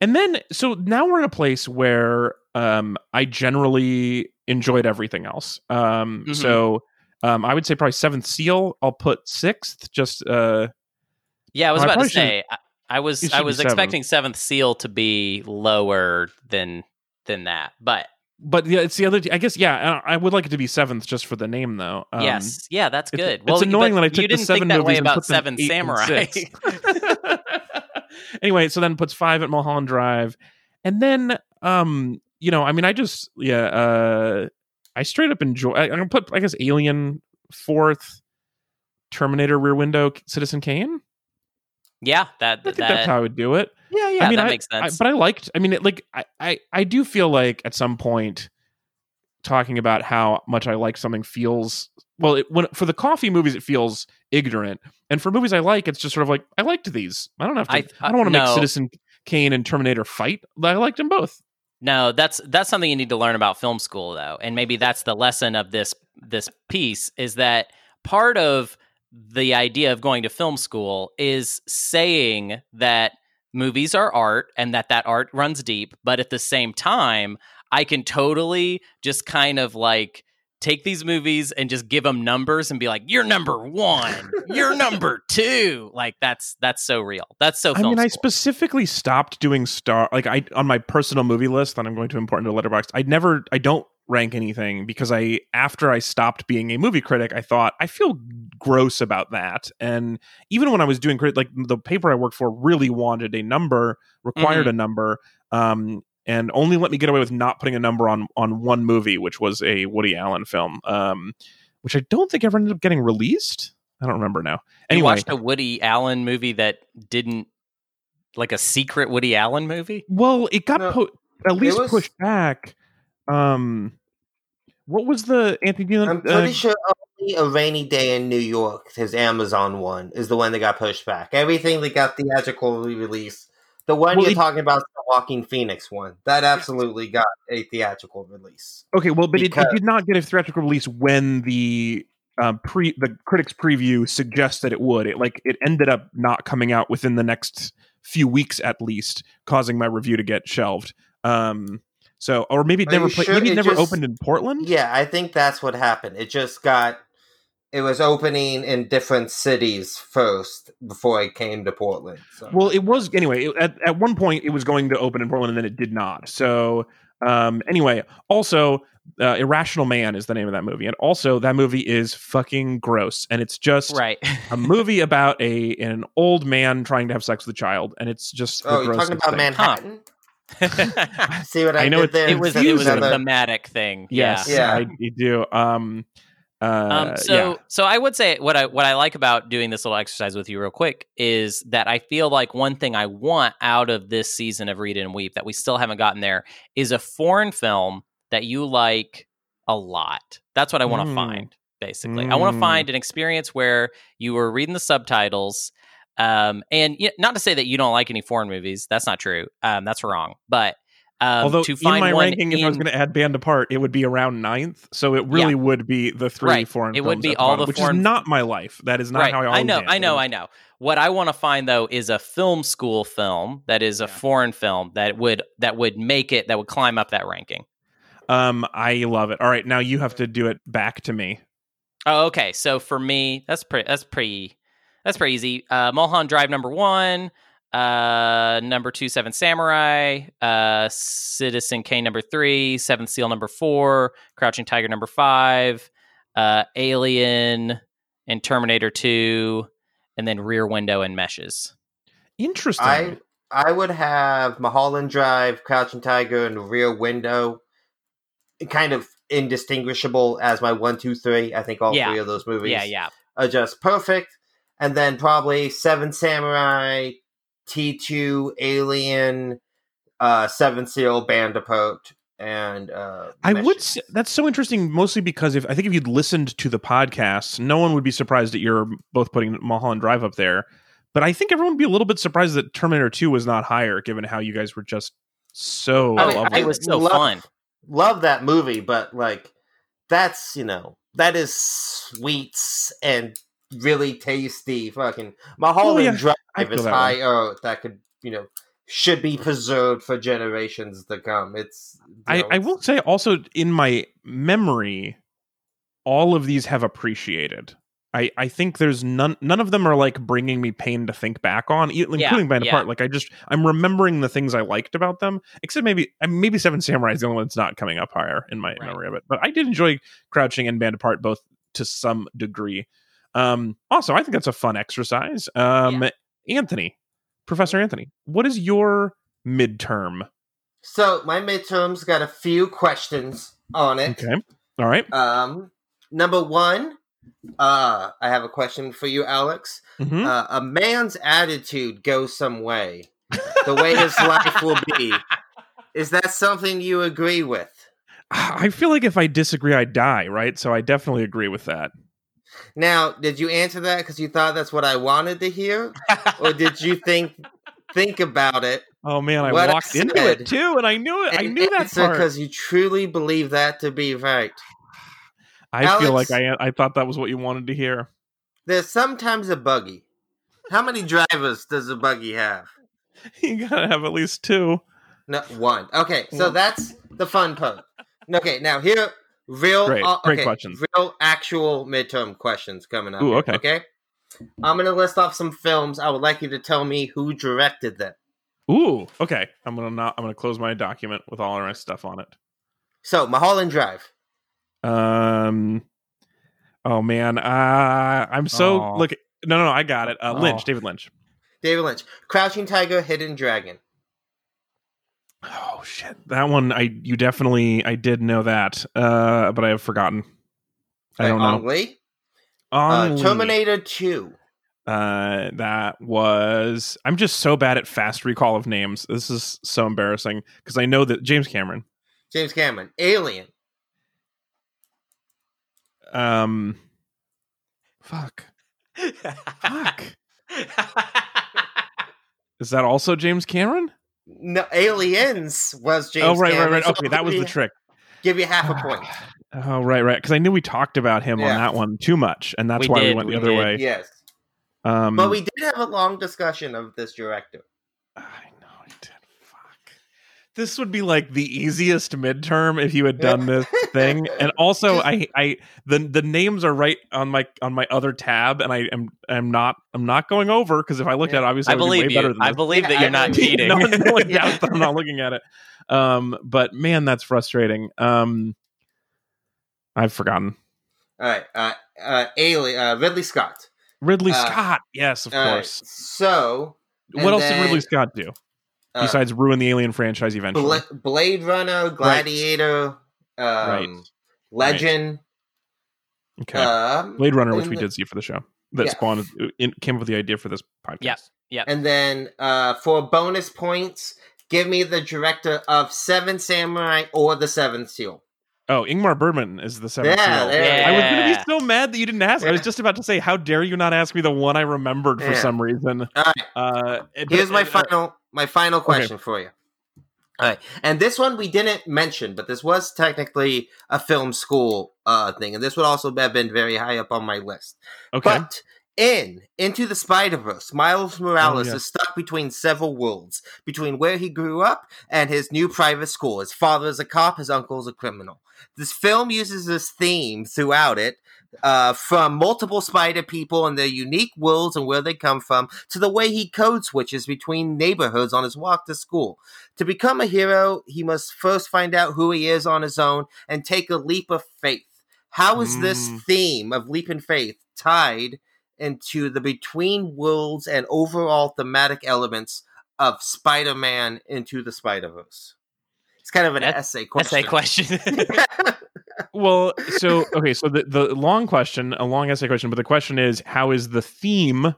And then so now we're in a place where um, I generally enjoyed everything else. Um,
Mhm.
So um, I would say probably Seventh Seal. I'll put sixth. Just uh,
Yeah, I was
Well, I
about to say I, I was I was
seventh.
expecting Seventh Seal to be lower than than that, but
but yeah, it's the other. I guess yeah. I would like it to be seventh just for the name though. Um,
yes, yeah, that's
it's-
good.
It's,
well,
annoying that I took
you
the
didn't
seven
think that way about Seven Samurai.
anyway, so then puts five at Mulholland Drive, and then um, you know, I mean, I just yeah, uh, I straight up enjoy. I, I'm gonna put I guess Alien fourth, Terminator Rear Window, Citizen Kane.
Yeah, that
I think
that
that's how I would do it.
yeah yeah
I mean,
that
I-
makes
I,
sense.
but I liked. I mean, it, like I, I, I do feel like at some point talking about how much I like something feels well. It, when for the coffee movies, it feels ignorant, and for movies I like, it's just sort of like I liked these. I don't have to. I,
I-
don't want to
no.
make Citizen Kane and Terminator fight. I liked them both.
No, that's that's something you need to learn about film school though. And maybe that's the lesson of this this piece is that part of the idea of going to film school is saying that movies are art and that that art runs deep, but at the same time, I can totally just kind of like take these movies and just give them numbers and be like, "You're number 1. You're number 2." Like that's that's so real. That's so
I mean, I specifically stopped doing star like I on my personal movie list that I'm going to import into Letterboxd I never, I don't rank anything because I after I stopped being a movie critic, I thought I feel gross about that. And even when I was doing crit, like the paper I worked for really wanted a number, required a number, um, and only let me get away with not putting a number on on one movie, which was a Woody Allen film, um, which I don't think ever ended up getting released. I don't remember now.
You
Anyway,
watched a Woody Allen movie that didn't like a secret Woody Allen movie?
Well, it got
No,
po- at least
was-
pushed back. Um, what was the Anthony Dillon?
I'm pretty
uh,
sure only a rainy day in New York, his Amazon one, is the one that got pushed back. Everything that got theatrical release, the one
Well,
you're
it-
talking about, the Joaquin Phoenix one, that absolutely got a theatrical release.
okay, well, but it, it did not get a theatrical release when the um, pre the critics preview suggested that it would. It like it ended up not coming out within the next few weeks at least, causing my review to get shelved. Um, so or maybe it
Are
never played.
sure
maybe it
it
never
just-
opened in Portland.
Yeah, I think that's what happened. It just got. It was opening in different cities first before it came to Portland. So.
Well, it was anyway. It, at at one point, it was going to open in Portland, and then it did not. So, um, anyway, also, uh, Irrational Man is the name of that movie, and also that movie is fucking gross, and it's just
Right.
a movie about a an old man trying to have sex with a child, and it's just the
oh, you're talking about
thing.
Manhattan?
it
See what I,
I know
did
it's-
there?
was it was a
another-
thematic thing.
Yes,
Yeah.
I, I do. Um, uh,
Um, so
yeah.
so I would say what I what I like about doing this little exercise with you real quick is that I feel like one thing I want out of this season of Read and Weep that we still haven't gotten there is a foreign film that you like a lot. That's what I want to
Mm.
find basically. I want
Mm.
to find an experience where you were reading the subtitles um and y- not to say that you don't like any foreign movies. That's not true. Um that's wrong. But um,
Although
to
in
find
my
one
ranking, if I was going to add Band Apart, it would be around ninth. So it really would be the three
Right.
foreign.
It would be all
bottom,
the
which
foreign-
is not my life. That is not
right.
how I.
I know. I know, I know. What I want to find though is a film school film that is a
Yeah.
foreign film that would that would make it that would climb up that ranking.
Um, I love it. All right, now you have to do it back to me.
Oh, okay. So for me, that's pretty. That's pretty. That's pretty easy. Uh, Mulholland Drive number one. Uh, number two, Seven Samurai. Uh, Citizen Kane number three. Seventh Seal number four. Crouching Tiger number five. uh, Alien, and Terminator Two, and then Rear Window and Meshes.
Interesting.
I I would have Mulholland Drive, Crouching Tiger, and Rear Window, kind of indistinguishable as my one, two, three. I think all
Yeah.
three of those movies
Yeah, yeah.
are just perfect. And then probably Seven Samurai, T two, Alien, uh, Seven Seal, Bandicoot, and uh,
I would. Say, that's so interesting, mostly because if I think if you'd listened to the podcast, no one would be surprised that you're both putting Mulholland Drive up there. But I think everyone would be a little bit surprised that Terminator Two was not higher, given how you guys were just so
I mean,
lovely.
It was so
love-
fun.
love that movie, but like that's you know that is sweets and really tasty. Fucking Mulholland oh,
yeah,
Drive is high earth that could you know should be preserved for generations to come. It's
I,
know,
I will say also in my memory, all of these have appreciated. I, I think there's none none of them are like bringing me pain to think back on, including
Yeah,
Band
yeah.
Apart. Like I just I'm remembering the things I liked about them. Except maybe maybe Seven Samurai is the only one that's not coming up higher in my
Right.
memory of it. But I did enjoy Crouching and Band Apart both to some degree. Um, also, I think that's a fun exercise. Um, Anthony, Professor Anthony, what is your midterm?
So my midterm's got a few questions on it.
Okay, all right.
Um, number one, uh, I have a question for you, Alex.
Mhm.
Uh, a man's attitude goes some way. The way his life will be. Is that something you agree with?
I feel like if I disagree, I die, right? So I definitely agree with that.
Now, did you answer that because you thought that's what I wanted to hear, or did you think think about it
Oh man, I
What I
walked into it too, and I knew it. I knew that part.
because you truly believe that to be right?
I feel like I I thought that was what you wanted to hear.
There's sometimes a buggy. How many drivers does a buggy have?
You gotta have at least two.
No, one. Okay, so
One.
that's the fun part. Okay, now here, real,
Great,
uh,
great
okay,
questions.
real actual midterm questions coming up.
Ooh,
here,
okay.
Okay, I'm gonna list off some films. I would like you to tell me who directed them.
Ooh, okay. I'm gonna not. I'm gonna close my document with all of my stuff on it.
So, Mulholland Drive.
Um. Oh man, uh, I'm so
Aw.
look. No, no, no, I got it. Uh, Lynch,
Aw.
David Lynch.
David Lynch. Crouching Tiger, Hidden Dragon.
Oh shit, that one. I you definitely. I did know that, uh, but I have forgotten. I don't know.
Lee. Uh, Terminator 2.
Uh, that was. I'm just so bad at fast recall of names. This is so embarrassing because I know that James Cameron.
James Cameron. Alien.
Um, fuck, fuck. Is that also James Cameron?
No, Aliens was James
oh, right,
Cameron.
right, right.
so
Okay,
I'll
that was the trick.
Give you half a point.
Oh, right, right. Because I knew we talked about him on that one too much, and that's
We
why we went the
we
other
did.
way.
Yes.
Um,
But we did have a long discussion of this director.
I know I did. Fuck. This would be like the easiest midterm if you had done this thing. And also, I, I, the the names are right on my on my other tab, and I am I'm not I'm not going over because if I looked at it, obviously
I
it would be
believe
way better
you.
than
I believe
Yeah,
that
I
you're not cheating.
no, no one
Yeah.
doubts that I'm not looking at it. Um, but man, that's frustrating. Um, I've forgotten
All right. Uh, uh, Alien. Uh, Ridley Scott.
Ridley
Uh,
Scott. Yes, of
All right,
course.
So.
What else
then,
did Ridley Scott do besides ruin the Alien franchise eventually?
Bla- Blade Runner, Gladiator, um, Legend.
okay,
Um,
Blade Runner, which we
the-
did see for the show, that
Yeah.
spawned in, came up with the idea for this podcast.
Yeah. Yep.
And then uh, for bonus points, give me the director of Seven Samurai or The Seventh Seal.
Oh, Ingmar Bergman is the seventh
Yeah,
seal.
there-
I was going to be so mad that you didn't ask. I was just about to say, how dare you not ask me the one I remembered for
Yeah.
some reason.
All right.
Uh, it-
Here's my
uh,
final my final question for you. All right, and this one we didn't mention, but this was technically a film school uh, thing, and this would also have been very high up on my list.
Okay.
But in Into the Spider Verse, Miles Morales
Oh, yeah.
is stuck between several worlds, between where he grew up and his new private school. His father is a cop, his uncle is a criminal. This film uses this theme throughout it, uh, from multiple spider people and their unique worlds and where they come from, to the way he code switches between neighborhoods on his walk to school. To become a hero, he must first find out who he is on his own and take a leap of faith. How is this
Mm.
theme of leap and faith tied into the between worlds and overall thematic elements of Spider-Man into the Spider-Verse? It's kind of an
That-
essay question.
Essay question.
Well, so okay, so the the long question, a long essay question, but the question is, how is the theme?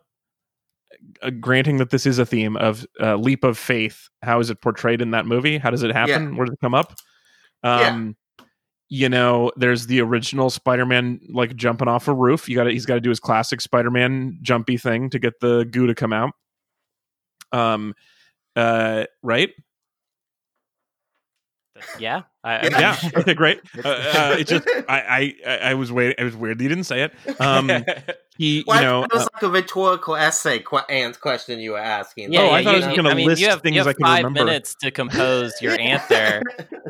Uh, granting that this is a theme of uh, leap of faith, how is it portrayed in that movie? How does it happen? Where does it come up?
Yeah.
Um, you know, there's the original Spider-Man like jumping off a roof. You got to he's got to do his classic Spider-Man jumpy thing to get the goo to come out. Um, uh, right?
yeah. I,
Yeah.
Yeah. Okay, great. Uh, uh, it just I, I I was waiting. It was weird that you didn't say it. Um, he
Well,
you know
it was
uh,
like a rhetorical essay qu- and question you were asking.
Yeah,
Oh,
yeah,
I thought
you,
I was gonna
I mean,
list
you have,
things
you have
I can
five
remember.
minutes to compose your answer,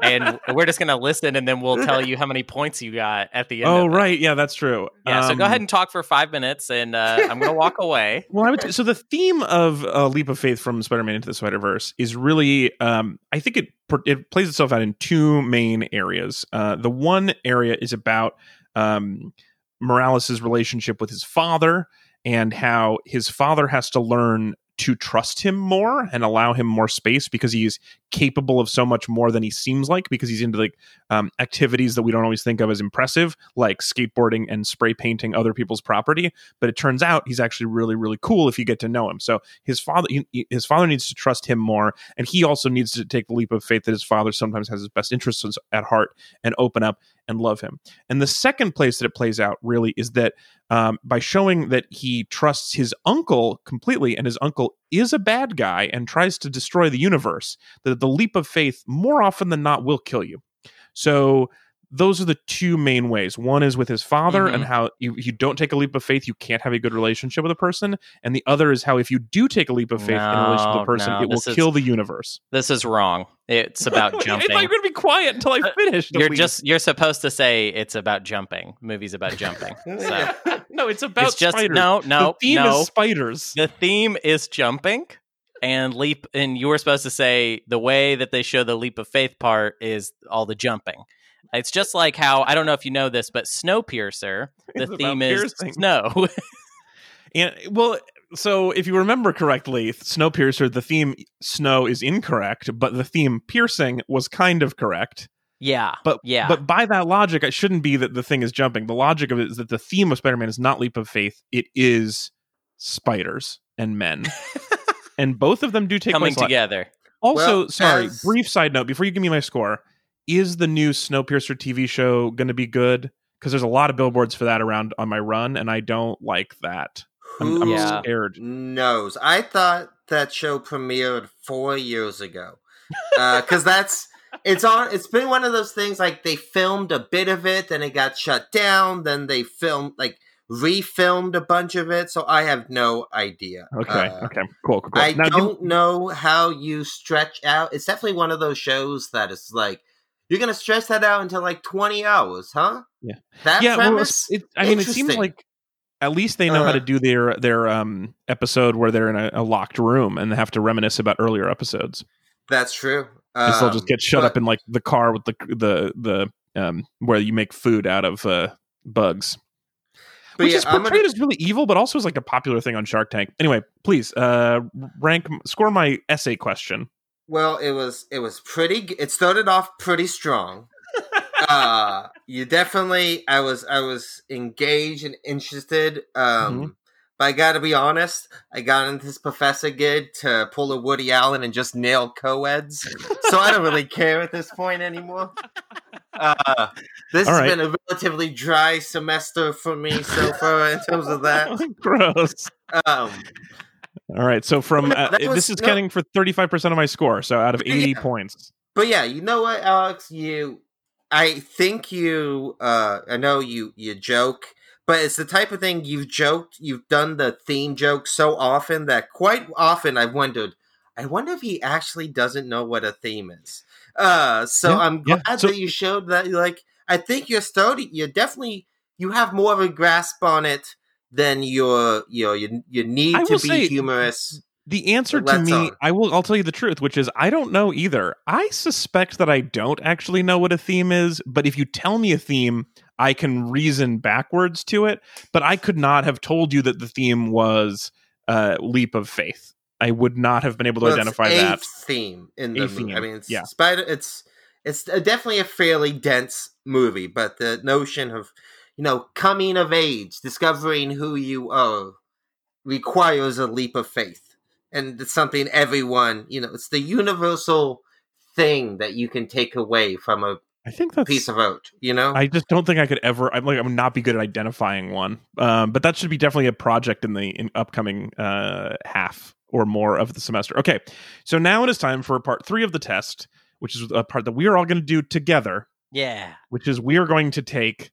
and we're just gonna listen, and then we'll tell you how many points you got at the end.
oh
of it.
right, yeah, that's true.
Yeah. so go
Um,
ahead and talk for five minutes, and uh, I'm gonna walk away.
Well, I would so the theme of uh, Leap of Faith from Spider-Man into the Spider-Verse is really, um, I think it it plays itself out in two main areas. Uh, the one area is about um, Morales' relationship with his father and how his father has to learn to trust him more and allow him more space because he's capable of so much more than he seems like because he's into like um, activities that we don't always think of as impressive like skateboarding and spray painting other people's property. But it turns out he's actually really really cool if you get to know him. So his father he, his father needs to trust him more and he also needs to take the leap of faith that his father sometimes has his best interests at heart and open up and love him. And the second place that it plays out really is that um, by showing that he trusts his uncle completely and his uncle is a bad guy and tries to destroy the universe that the leap of faith more often than not will kill you. So those are the two main ways. One is with his father
Mhm.
and how you, you don't take a leap of faith, you can't have a good relationship with a person. And the other is how if you do take a leap of faith in a relationship with a person,
no,
it will
is-
kill the universe.
This is wrong. It's about jumping.
I thought
jumping.
you were going to be quiet until I
Uh,
finished.
You're
least.
just you're supposed to say it's about jumping. Movies about jumping. So
no, it's about
it's just
spiders.
no, no,
the theme
no.
is spiders.
the theme is jumping and leap and you were supposed to say the way that they show the leap of faith part is all the jumping it's just like how i don't know if you know this but snowpiercer the
It's
theme is
piercing.
snow
And well, so if you remember correctly, Snowpiercer, the theme snow is incorrect, but the theme piercing was kind of correct.
yeah
But
yeah
But by that logic, it shouldn't be that the thing is jumping. The logic of it is that the theme of Spider-Man is not leap of faith; it is spiders and men, and both of them do take
coming
place. lot.
together
Also,
Well,
sorry,
as-
brief side note before you give me my score: is the new Snowpiercer TV show going to be good? Because there's a lot of billboards for that around on my run, and I don't like that. I'm, I'm
Who
Yeah.
scared.
knows? I thought that show premiered four years ago because that's it's on. It's been one of those things like they filmed a bit of it, then it got shut down, then they filmed like refilmed a bunch of it. So I have no idea.
Okay,
Uh,
okay, cool, cool. cool.
I
Now,
don't know how you stretch out. It's definitely one of those shows that is like you're gonna stretch that out until like 20 hours, huh?
Yeah.
That
yeah,
premise.
it's- it, I mean, it seems like at least they know how
Uh,
to do their their um episode where they're in a, a locked room and they have to reminisce about earlier episodes.
That's true.
Because they'll just
Um,
get shut
but-
up in like the car with the the the um where you make food out of uh bugs.
But
Which
yeah,
is portrayed
gonna-
as really evil, but also is like a popular thing on Shark Tank. Anyway, please uh rank score my essay question.
Well, it was it was pretty. It started off pretty strong. uh, you definitely. I was I was engaged and interested. Um,
Mhm.
but I got to be honest. I got into this professor gig to pull a Woody Allen and just nail co-eds. so I don't really care at this point anymore. Uh, this
All
has
right.
been a relatively dry semester for me so far in terms of that.
Gross.
Um,
All right, so from
No,
uh,
was-
this is
no.
counting for thirty five percent of my score. So out of eighty
Yeah.
points.
But yeah, you know what, Alex? You, I think you. uh I know you. You joke, but it's the type of thing you've joked. You've done the theme joke so often that quite often I've wondered. I wonder if he actually doesn't know what a theme is. Uh, so
Yeah,
I'm
yeah,
glad
so-
that you showed that. Like, I think you're starting. You're definitely. You have more of a grasp on it than your your your, your need to be humorous.
The answer to me,
on.
I will. I'll tell you the truth, which is I don't know either. I suspect that I don't actually know what a theme is, but if you tell me a theme, I can reason backwards to it, but I could not have told you that the theme was uh, leap of faith. I would not have been able to
Well,
identify that.
theme in the movie. I mean, it's
yeah.
Spider. It's it's definitely a fairly dense movie, but the notion of you know coming of age, discovering who you are, requires a leap of faith, and it's something everyone you know. It's the universal thing that you can take away from a
I think that's
piece of art. You know,
I just don't think I could ever. I'm like I would not be good at identifying one. Um, but that should be definitely a project in the in upcoming uh, half or more of the semester. Okay, so now it is time for part three of the test, which is a part that we are all going to do together.
Yeah.
Which is we are going to take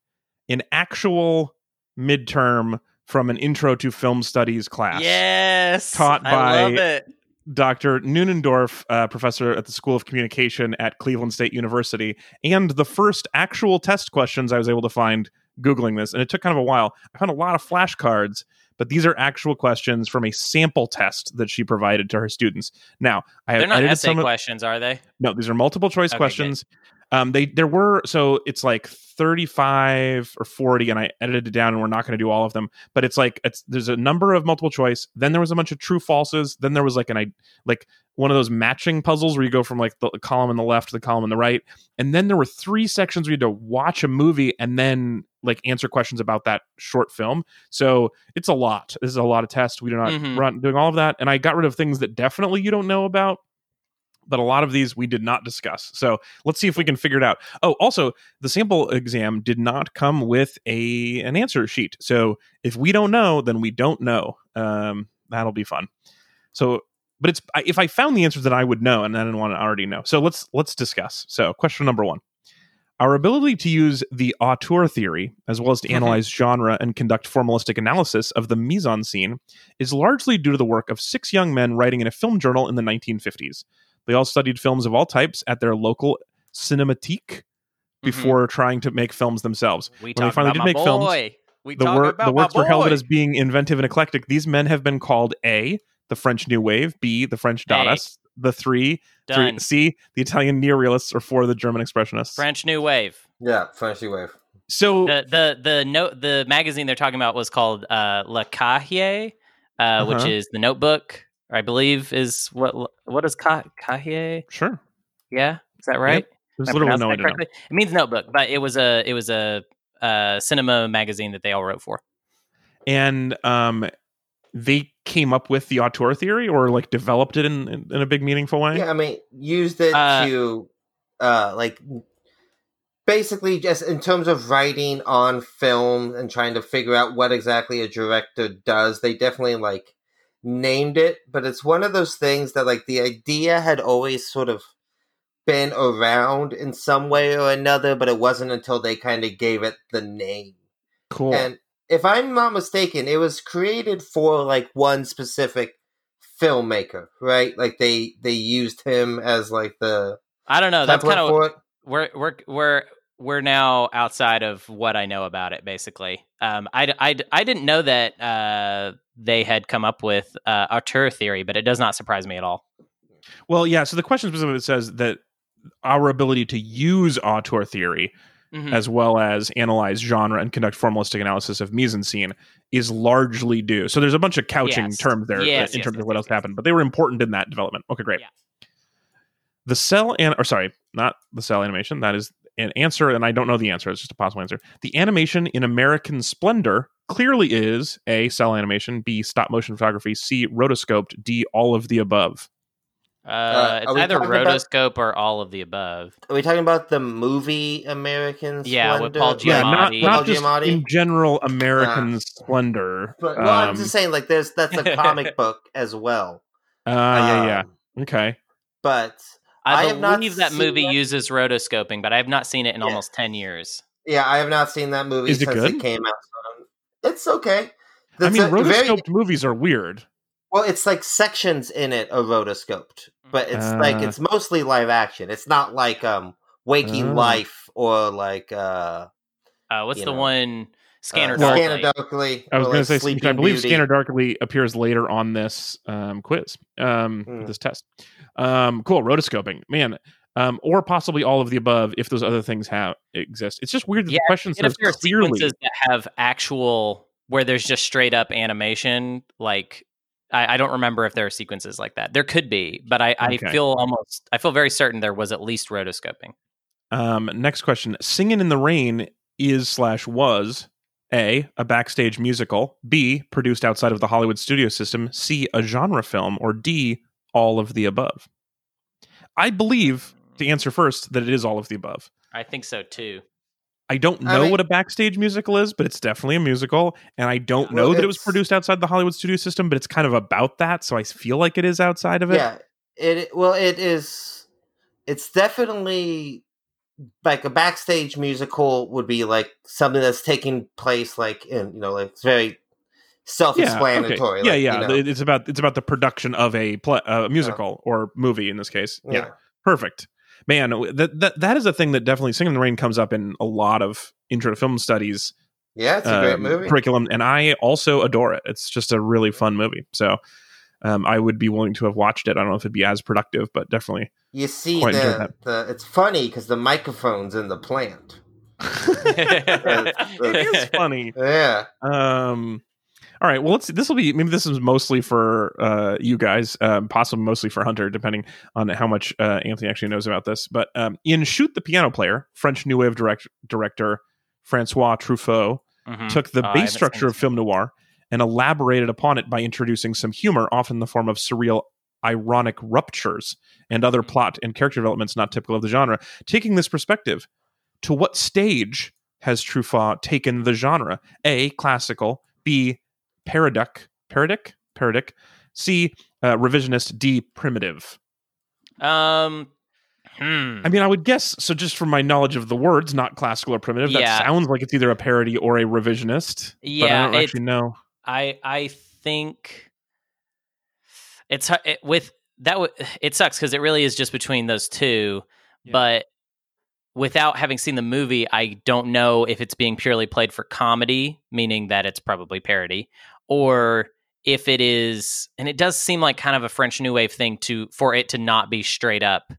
an actual midterm from an intro to film studies class.
Yes.
Taught
I
by-
love it.
Dr. Neuendorf, uh, professor at the School of Communication at Cleveland State University, and the first actual test questions I was able to find Googling this. And it took kind of a while. I found a lot of flashcards, but these are actual questions from a sample test that she provided to her students. Now, I have
They're not essay
some of,
questions, are they?
no, these are multiple choice
Okay,
questions. Um, they there were so it's like thirty five or forty, and I edited it down, and we're not going to do all of them. But it's like it's there's a number of multiple choice. Then there was a bunch of true falses. Then there was like an I like one of those matching puzzles where you go from like the column on the left to the column on the right. And then there were three sections where you had to watch a movie and then like answer questions about that short film. So it's a lot. This is a lot of tests. We do not
Mhm.
we're doing all of that. And I got rid of things that definitely you don't know about but a lot of these we did not discuss. So let's see if we can figure it out. Oh, also, the sample exam did not come with a an answer sheet. So if we don't know, then we don't know. Um, that'll be fun. So, but it's if I found the answers that I would know, and I didn't want to already know. So let's let's discuss. So question number one. Our ability to use the auteur theory, as well as to
Mhm.
analyze genre and conduct formalistic analysis of the mise en scene, is largely due to the work of six young men writing in a film journal in the 1950s. They all studied films of all types at their local cinematheque before trying to make films themselves.
Mm-hmm. We
When they finally
about
did
my
make films.
We
The,
talk
work, the works were heralded
boy.
as being inventive and eclectic. These men have been called A, the French New Wave, B, the French
Hey.
Dadaists, the three, three. C, the Italian Neorealists, or four, the German Expressionists.
French New Wave.
yeah, Frenchy wave.
So
The the the note the magazine they're talking about was called uh, Le Cahier, uh, which
Uh-huh.
is the notebook. Or I believe is what what is Ca- Cahier?
sure,
Yeah, is that right?
there's
Am
literally no way
that
to know.
correctly? It means notebook, but it was a it was a uh, cinema magazine that they all wrote for.
And um, they came up with the auteur theory, or like developed it in in, in a big meaningful way.
Yeah, I mean, used it
Uh,
to, uh, like, basically just in terms of writing on film and trying to figure out what exactly a director does. They definitely like named it, but it's one of those things that like the idea had always sort of been around in some way or another, but it wasn't until they kind of gave it the name.
Cool.
And if I'm not mistaken, it was created for like one specific filmmaker, right? Like they they used him as like the
I don't know. That's kind of
for
we're we're we're we're now outside of what I know about it. Basically, um, I, I, I didn't know that uh, they had come up with uh, auteur theory, but it does not surprise me at all.
Well, yeah. So the question specifically says that our ability to use auteur theory
Mhm.
as well as analyze genre and conduct formalistic analysis of mise en scene is largely due. So there's a bunch of couching
Yes.
terms there uh,
Yes,
in
yes,
terms of what else happened, but they were important in that development. Okay, great.
Yeah.
The cell and or sorry, not the cel animation. That is an answer, and I don't know the answer. It's just a possible answer. The animation in American Splendor clearly is a cel animation, B stop motion photography, C rotoscoped, D all of the above.
Uh,
are
it's either
talking about-
rotoscope or all of the above.
Are we talking about the movie American
Yeah, with
Splendor?
Paul
Yeah, not,
Giamatti.
not
Paul
just
Giamatti?
in general American Splendor.
But, well, I'm
Um,
just saying, like, there's that's a comic book as well.
uh, yeah, yeah.
Um,
Okay.
But
I,
I have not
believe that movie
that.
uses rotoscoping, but I have not seen it in
Yeah.
almost ten years.
yeah, I have not seen that movie
Is it
since
good?
it came out. It's okay.
I mean,
a very-
rotoscoped movies are weird.
well, it's like sections in it are rotoscoped, but it's like
Uh.
it's mostly live action. It's not like um Waking
Oh.
Life or like uh,
Uh, what's the
know,
one? Scanner
uh,
Darkly.
Scanner Darkly.
I was going
like,
to say,
Sleeping
I believe
Beauty.
Scanner Darkly appears later on this um, quiz, um,
Hmm.
this test. Um, cool, rotoscoping. Man, um, or possibly all of the above if those other things have exist. It's just weird that
Yeah,
the question
And if
says
there are
clearly.
sequences that have actual where there's just straight up animation, like I, I don't remember if there are sequences like that. There could be, but I, I
Okay.
feel almost I feel very certain there was at least rotoscoping.
Um, next question: Singing in the Rain is slash was a a backstage musical, b produced outside of the Hollywood studio system, c a genre film, or d all of the above. I believe to answer first that it is all of the above.
I think so too.
I don't
I
know
mean-
what a backstage musical is, but it's definitely a musical. And I don't
Well,
know that it was produced outside the Hollywood studio system, but it's kind of about that. So I feel like it is outside of it.
Yeah, it well, it is. It's definitely like a backstage musical would be like something that's taking place like in you know like it's very self-explanatory.
okay. Yeah,
like,
yeah.
you know.
It's about it's about the production of a play, uh, musical or movie in this case. Yeah, perfect. Man, that, that that is a thing that definitely Singing in the Rain comes up in a lot of intro to film studies
yeah, it's a great
um,
movie.
curriculum, and I also adore it. It's just a really fun movie. So um, I would be willing to have watched it. I don't know if it'd be as productive, but definitely.
You see, the,
that.
the it's funny because the microphone's in the plant.
it is funny.
Yeah,
Um, all right. Well, let's. This will be. Maybe this is mostly for uh, you guys. Um, possibly mostly for Hunter, depending on how much uh, Anthony actually knows about this. But um, in "Shoot the Piano Player," French New Wave direct, director Francois Truffaut
Mhm.
took the
Oh, I
base structure of film noir and elaborated upon it by introducing some humor, often in the form of surreal, ironic ruptures and other plot and character developments not typical of the genre. Taking this perspective, to what stage has Truffaut taken the genre? A. Classical. B. Parodic. Parodic. Parodic. C. Uh, revisionist. D. Primitive.
Um, hmm.
I mean, I would guess. So, just from my knowledge of the words, not classical or primitive,
Yeah.
that sounds like it's either a parody or a revisionist. but I
Yeah,
don't actually know.
I I think it's it, with that. w- It sucks because it really is just between those two.
Yeah.
But without having seen the movie, I don't know if it's being purely played for comedy, meaning that it's probably parody, or if it is. And it does seem like kind of a French New Wave thing to for it to not be straight up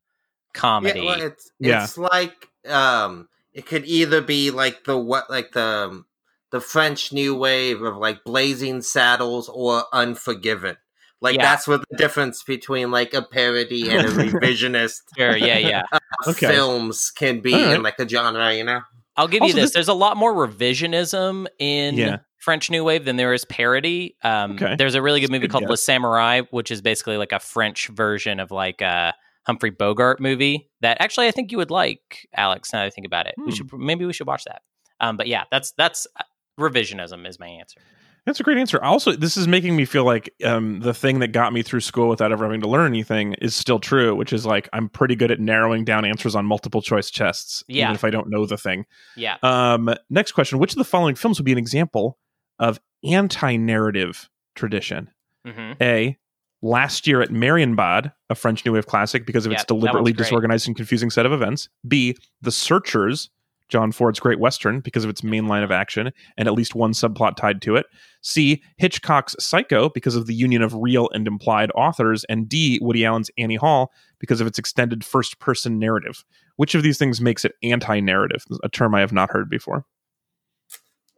comedy.
yeah. Well, it's
Yeah.
it's like um, it could either be like the what like the um, the French New Wave of like Blazing Saddles or Unforgiven. Like
Yeah.
that's what the difference between like a parody and a revisionist
sure, yeah, yeah.
Okay.
films can be
All right.
in like a genre, you know.
I'll give
Also,
you this.
this-
There's a lot more revisionism in
Yeah.
French New Wave than there is parody. Um,
Okay.
There's a really good
That's
movie
good
called
guess.
Le Samurai, which is basically like a French version of like a Humphrey Bogart movie that actually I think you would like, Alex. Now that I think about it, we
Hmm.
should maybe we should watch that. Um, but yeah, that's that's uh, revisionism is my answer.
That's a great answer. Also, this is making me feel like um, the thing that got me through school without ever having to learn anything is still true, which is like I'm pretty good at narrowing down answers on multiple choice tests,
Yeah.
even if I don't know the thing.
Yeah.
Um, next question: Which of the following films would be an example of anti-narrative tradition?
hmm
A. Last year at Marienbad, a French New Wave classic because of its
that one's
deliberately disorganized and confusing set of events. B. The Searchers, John Ford's Great Western because of its main line of action and at least one subplot tied to it. C. Hitchcock's Psycho because of the union of real and implied authors. And D. Woody Allen's Annie Hall because of its extended first person narrative. Which of these things makes it anti narrative? A term I have not heard before.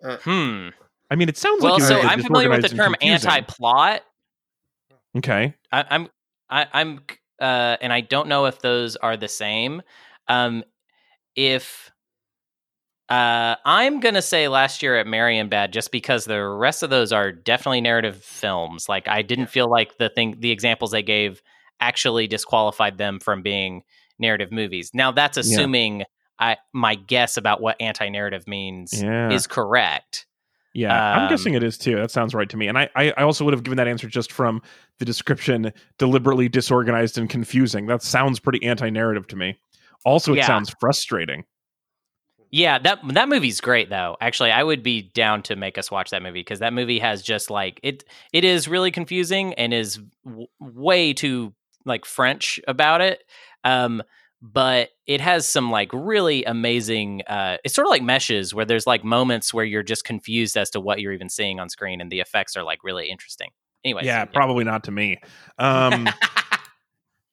Hmm.
I mean, it sounds
Well,
like
so I'm familiar with the term anti-plot.
Okay.
I, I'm I, I'm uh, and I don't know if those are the same. Um, if uh, I'm gonna say last year at Marienbad, just because the rest of those are definitely narrative films. Like I didn't feel like the thing, the examples they gave actually disqualified them from being narrative movies. Now that's assuming I my guess about what anti-narrative means
Yeah.
is correct.
Yeah, I'm
Um,
guessing it is too. That sounds right to me. And I, I, I also would have given that answer just from the description deliberately disorganized and confusing. That sounds pretty anti narrative to me. Also, it
Yeah.
sounds frustrating.
Yeah, that that movie's great though. Actually, I would be down to make us watch that movie because that movie has just like it. It is really confusing and is w- way too like French about it. Um, but it has some like really amazing. Uh, it's sort of like meshes where there's like moments where you're just confused as to what you're even seeing on screen, and the effects are like really interesting. Anyways,
yeah, probably not to me. Um,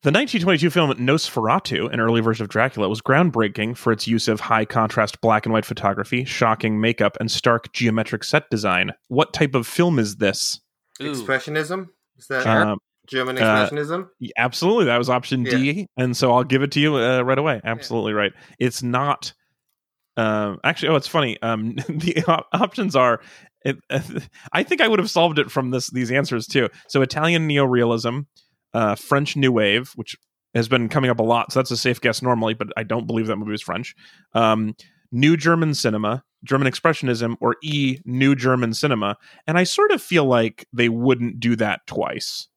The 1922 film Nosferatu, an early version of Dracula, was groundbreaking for its use of high contrast black and white photography, shocking makeup, and stark geometric set design. What type of film is this?
Ooh.
Expressionism? Is that
Um,
German
uh,
expressionism?
Yeah, Absolutely, that was option D, and so I'll give it to you uh, right away. Absolutely right. It's not. Um, actually, oh, it's funny. Um, the op- options are. It, I think I would have solved it from this these answers too. So Italian neorealism, uh, French New Wave, which has been coming up a lot. So that's a safe guess normally, but I don't believe that movie was French. Um, New German cinema, German expressionism, or E New German cinema. And I sort of feel like they wouldn't do that twice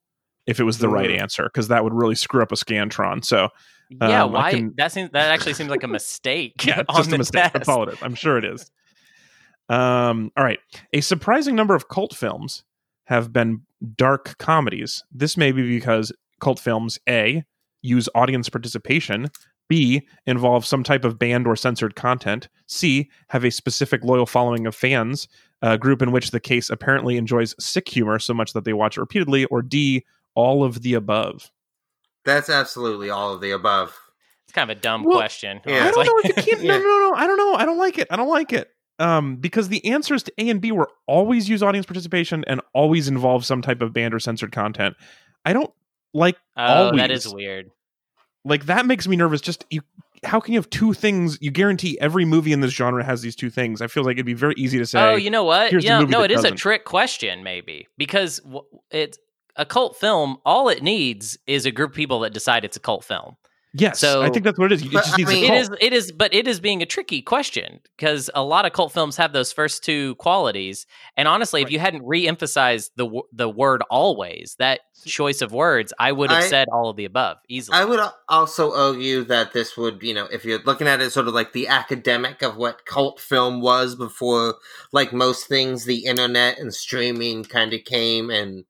if it was the right
Mm.
answer because that would really screw up a scantron. So
yeah,
Um, I
why?
can-
That seems that actually seems like a mistake.
yeah, it's
on
just
the
a mistake.
test.
That's all it is. I'm sure it is. Um, all right. A surprising number of cult films have been dark comedies. This may be because cult films A use audience participation, B involve some type of banned or censored content, C have a specific loyal following of fans, a group in which the case apparently enjoys sick humor so much that they watch it repeatedly, or D all of the above.
That's absolutely all of the above.
It's kind of a dumb
Well,
question.
yeah.
I don't know if you can't. No,
Yeah.
no, no, no. I don't know. I don't like it. I don't like it. Um, because the answers to A and B were always use audience participation and always involve some type of banned or censored content. I don't like
Oh, that is weird.
like that makes me nervous. Just you, how can you have two things? You guarantee every movie in this genre has these two things. I feel like it'd be very easy to say.
oh, you know what?
here's
Yeah, no, it is a
doesn't.
trick question, maybe because it's a cult film. All it needs is a group of people that decide it's a cult film.
Yes,
so-
I think that's what it is. It
But,
just
I
needs
mean-
a
It
cult.
is. It is. But it is being a tricky question because a lot of cult films have those first two qualities. And honestly, if you hadn't re-emphasized the the word "always," that choice of words, I would have
I-
said all of the above easily.
I would al- also argue that this would, you know, if you're looking at it sort of like the academic of what cult film was before, like most things, the internet and streaming kind of came and,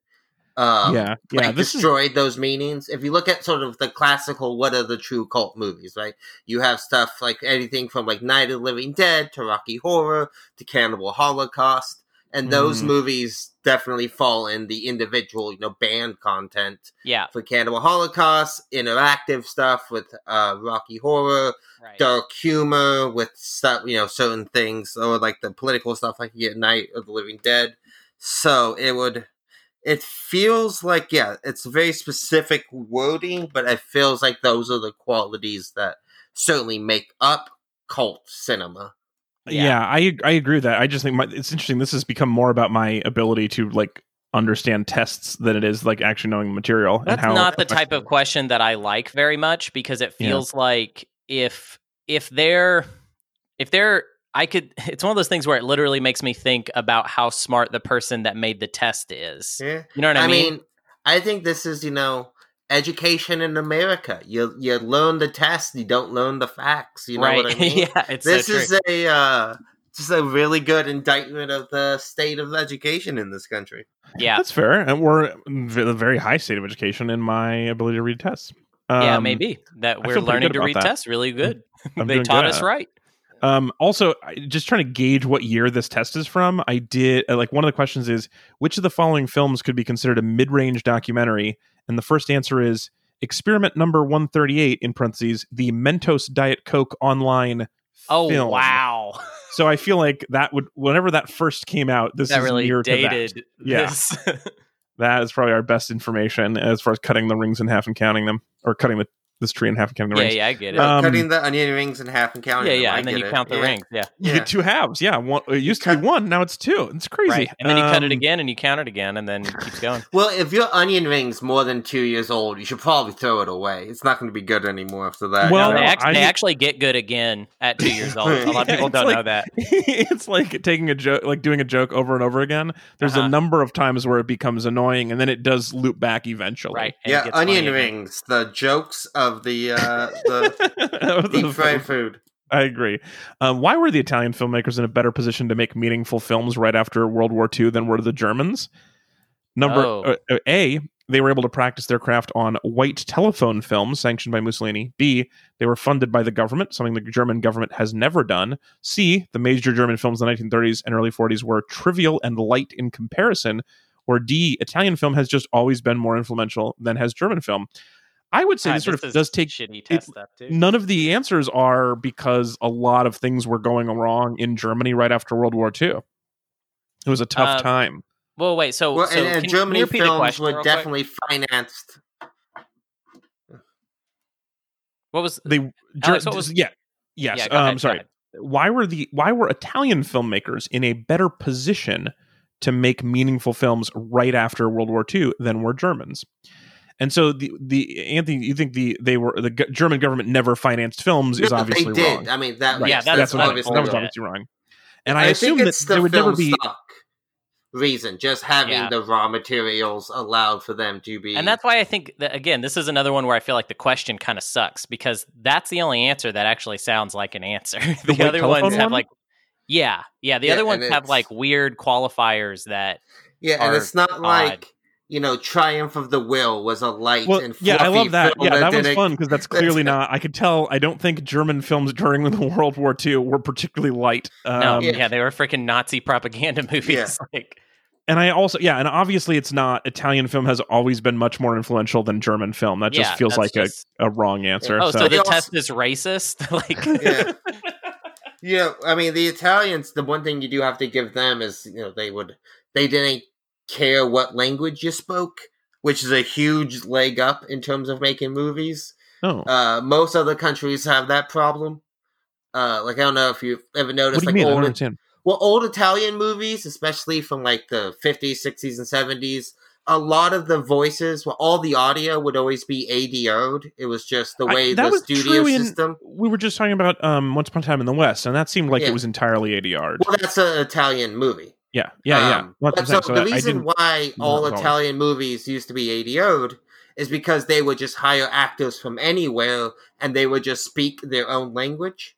um,
yeah, yeah.
like
This is
destroyed those meanings. If you look at sort of the classical, what are the true cult movies, right? You have stuff like anything from like Night of the Living Dead to Rocky Horror to Cannibal Holocaust. And those
Mhm.
movies definitely fall in the individual, you know, banned content
yeah.
for Cannibal Holocaust, interactive stuff with uh, Rocky Horror,
Right.
dark humor with stuff, you know, certain things, or like the political stuff like you get Night of the Living Dead. So it would, it feels like, yeah, it's very specific wording, but it feels like those are the qualities that certainly make up cult cinema.
Yeah. I I agree with that. I just think my, it's interesting. This has become more about my ability to like understand tests than it is like actually knowing the material. and
That's
how
not the type of question that I like very much because it
Yeah.
feels like if if they're if they're I could it's one of those things where it literally makes me think about how smart the person that made the test is.
Yeah.
You know what I, mean?
I
mean?
mean, I think this is, you know, education in America. You you learn the test, you don't learn the facts. You know
right.
what I mean?
yeah, it's
this
so
is a uh, just a really good indictment of the state of education in this country.
yeah.
That's fair. And we're in a very high state of education in my ability to read tests.
yeah,
Um,
maybe that we're learning to
about
read
that.
tests really good. They taught
good
us
at it.
right.
Um, also, just trying to gauge what year this test is from, I did uh, like one of the questions is which of the following films could be considered a mid range documentary? And the first answer is experiment number 138 in parentheses, the Mentos Diet Coke online.
Oh
film.
wow.
So I feel like that would, whenever that first came out, this
that
is
really
near
dated
Yeah. That is probably our best information as far as cutting the rings in half and counting them, or cutting the, this tree in half and counting the
yeah,
rings.
yeah, I get it.
Um,
Cutting the onion rings in half and counting.
yeah,
them,
yeah,
I
and then
get
you
it.
count the
Yeah.
rings. Yeah.
You
Yeah.
get two halves. Yeah, one, it used to be one, now it's two. It's crazy.
Right. And then you cut it
Um,
again and you count it again and then it keeps going.
Well, if your onion ring's more than two years old, you should probably throw it away. It's not going to be good anymore after that.
Well,
no, they,
no,
act-
I-
they actually get good again at two years old. A lot of people don't
like-
know that.
it's like taking a joke, like doing a joke over and over again. There's
Uh-huh.
a number of times where it becomes annoying, and then it does loop back eventually.
Right. and
yeah, onion
funny again.
rings, the jokes of the uh, the deep fried food.
I agree. Um, why were the Italian filmmakers in a better position to make meaningful films right after World War II than were the Germans? Number
Oh.
uh, uh, A, they were able to practice their craft on white telephone films sanctioned by Mussolini. B, they were funded by the government, something the German government has never done. C, the major German films in the 1930s and early 40s were trivial and light in comparison. Or D, Italian film has just always been more influential than has German film. I would say
God,
this sort of does take
shitty test stuff too.
none of the answers are because a lot of things were going wrong in Germany right after World War II. It was a tough
Uh,
time.
Well, wait. So,
Well,
so
and, and
can- can
Germany
you repeat the
films
question
were
real quick?
definitely financed.
What was?
They
Alex, what was-
yeah. Yes.
Yeah, go
um
ahead,
sorry. Why were the why were Italian filmmakers in a better position to make meaningful films right after World War II than were Germans? And so the the Anthony, you think the they were the German government never financed films is
No,
obviously
they did.
wrong.
I mean, that
Right.
Yeah,
yes,
that's
that's what
what
obviously, that was obviously wrong. And I,
I,
assume
think it's
that
the
there would
film
never be
stock reason, just having
Yeah.
the raw materials allowed for them to be.
And that's why I think that again, this is another one where I feel like the question kind of sucks because that's the only answer that actually sounds like an answer.
The
the other
telephone
ones have
one?
like, yeah, yeah. The
Yeah,
other ones have like weird qualifiers that.
yeah, and it's not
odd.
like you know, Triumph of the Will was a light
well,
and
yeah, I
fluffy
love that.
film
Yeah, that one's
didn't-
fun because that's
that's-
clearly not. I could tell. I don't think German films during the World War II were particularly light. Um,
No,
Yeah.
yeah. they were freaking Nazi propaganda movies.
Yeah.
Like,
and I also, yeah, and obviously, it's not. Italian film has always been much more influential than German film. That just
yeah,
feels like
just-
a, a wrong answer.
Oh, so,
so,
the
They also-
test is racist? like,
Yeah. Yeah, I mean the Italians. The one thing you do have to give them is you know they would they didn't care what language you spoke, which is a huge leg up in terms of making movies.
oh,
Uh, most other countries have that problem. Uh, like I don't know if you've ever
what
noticed,
do you
like?
I
old well, old Italian movies, especially from like the 50s, 60s, and 70s, a lot of the voices, well, all the audio would always be ADR'd. It was just the
I-
way
that
the studio
true in-
system.
We were just talking about um, Once Upon a Time in the West, and that seemed like
Yeah.
it was entirely ADR.
Well, that's an Italian movie.
Yeah, yeah, yeah.
Um, but so.
So
the reason why all Italian movies used to be ADR'd is because they would just hire actors from anywhere and they would just speak their own language.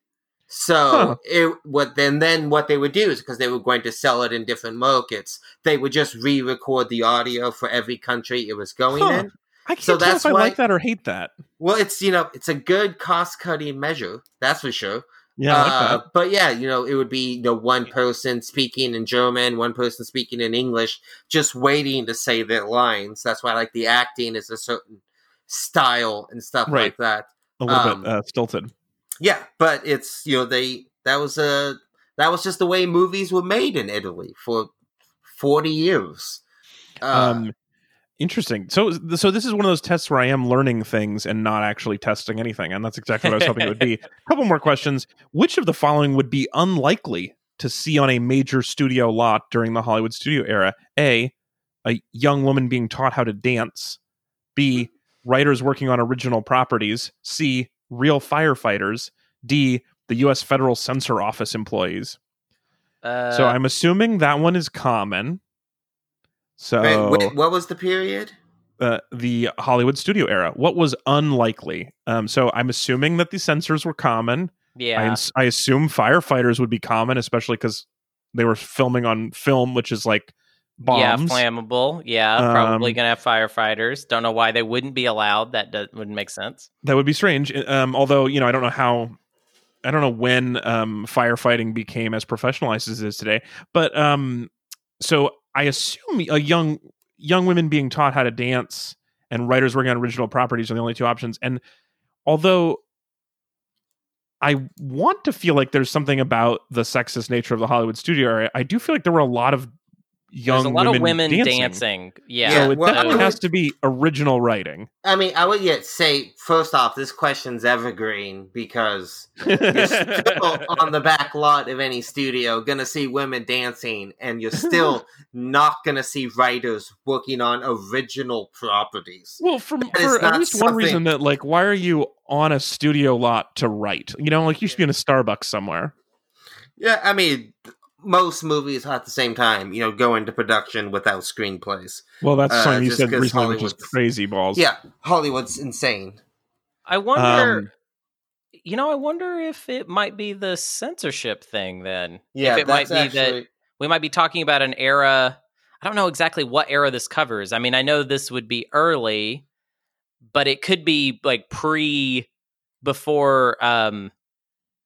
So
Huh.
it what then then what they would do is because they were going to sell it in different markets, they would just re-record the audio for every country it was going
Huh.
in.
I can't
so
tell
that's
if I
why-
like that or hate that.
Well, it's you know it's a good cost cutting measure, that's for sure.
Yeah, I like
Uh. But yeah, you know, it would be you know, one person speaking in German, one person speaking in English, just waiting to say their lines. That's why, like, the acting is a certain style and stuff
Right.
like that.
A little
um,
bit uh, stilted.
Yeah, but it's you know they that was a that was just the way movies were made in Italy for forty years. Uh,
um, interesting. So, so this is one of those tests where I am learning things and not actually testing anything, and that's exactly what I was hoping it would be. A couple more questions. Which of the following would be unlikely to see on a major studio lot during the Hollywood studio era? A, a young woman being taught how to dance. B, writers working on original properties. C, real firefighters. D, the U.S. Federal Censor Office employees.
uh,
So I'm assuming that one is common. So
wait, wait, what was the period?
uh, the Hollywood studio era. What was unlikely? Um, so I'm assuming that the censors were common. I,
yeah.
ins- I assume firefighters would be common, especially because they were filming on film, which is like
Yeah,
bombs.
flammable. Yeah, probably
Um,
gonna have firefighters. Don't know why they wouldn't be allowed. That does, wouldn't make sense.
that would be strange. Um, although you know, I don't know how. I don't know when um, firefighting became as professionalized as it is today, but um, so I assume a young young women being taught how to dance and writers working on original properties are the only two options. And although I want to feel like there's something about the sexist nature of the Hollywood studio I do feel like there were a lot of young
There's a lot
women
of women
dancing.
dancing. Yeah.
Yeah,
So it
well,
definitely
I
has to be original writing.
I mean, I would yet say first off, this question's evergreen because you're still on the back lot of any studio gonna see women dancing, and you're still not gonna see writers working on original properties.
Well, for, for at
not
least one reason that, like, why are you on a studio lot to write? You know, like you should be in a Starbucks somewhere.
Yeah, I mean, most movies at the same time, you know, go into production without screenplays.
Well, that's
Uh,
something you
said
said
'cause
recently, which is crazy balls.
Yeah, Hollywood's insane.
I wonder.
Um,
you know, I wonder if it might be the censorship thing. Then,
Yeah,
if it might be
actually.
that we might be talking about an era. I don't know exactly what era this covers. I mean, I know this would be early, but it could be like pre, before, um,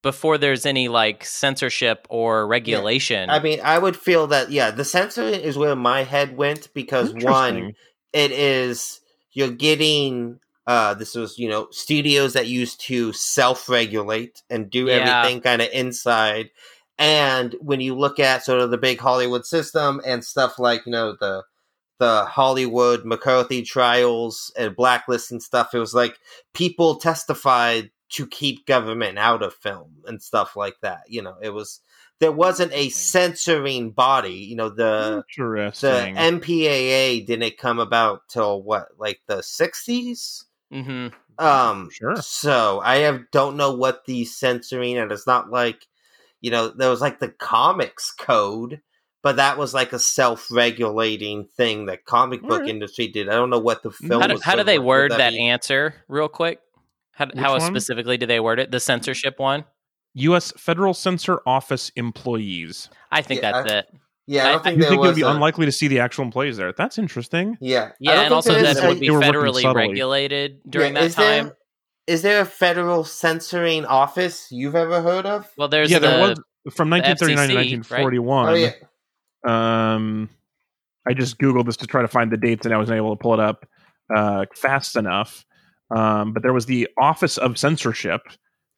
before there's any like censorship or regulation.
I mean, I would feel that yeah, the censoring is where my head went because one, it is you're getting Uh, this was, you know, studios that used to self-regulate and do
Yeah.
everything kind of inside. And when you look at sort of the big Hollywood system and stuff like, you know, the the Hollywood McCarthy trials and blacklist and stuff, it was like people testified to keep government out of film and stuff like that. You know, it was there wasn't a censoring body. You know, the the MPAA didn't come about till what, like the sixties?
hmm
Um,
Sure.
So I have don't know what the censoring, and it's not like you know there was like the comics code, but that was like a self-regulating thing that comic book
Alright.
industry did. I don't know what the film.
How do,
was
how do they word that
be-
answer real quick? How, how specifically do they word it? The censorship one?
U.S. Federal Censor Office employees.
I think
Yeah,
that's it.
Yeah, I
I-
don't
I-
think
You think it would be
a-
unlikely to see the actual employees there? That's interesting.
Yeah,
Yeah, and also
there
that
is
it would be
They were
federally regulated during
yeah,
that
is
time.
There, is there a federal censoring office you've ever heard of?
well, there's
yeah,
the,
there was from 1939 to
FCC, right?
1941.
Oh yeah,
Um, I just googled this to try to find the dates, and I wasn't able to pull it up uh, fast enough. Um, but there was the Office of Censorship,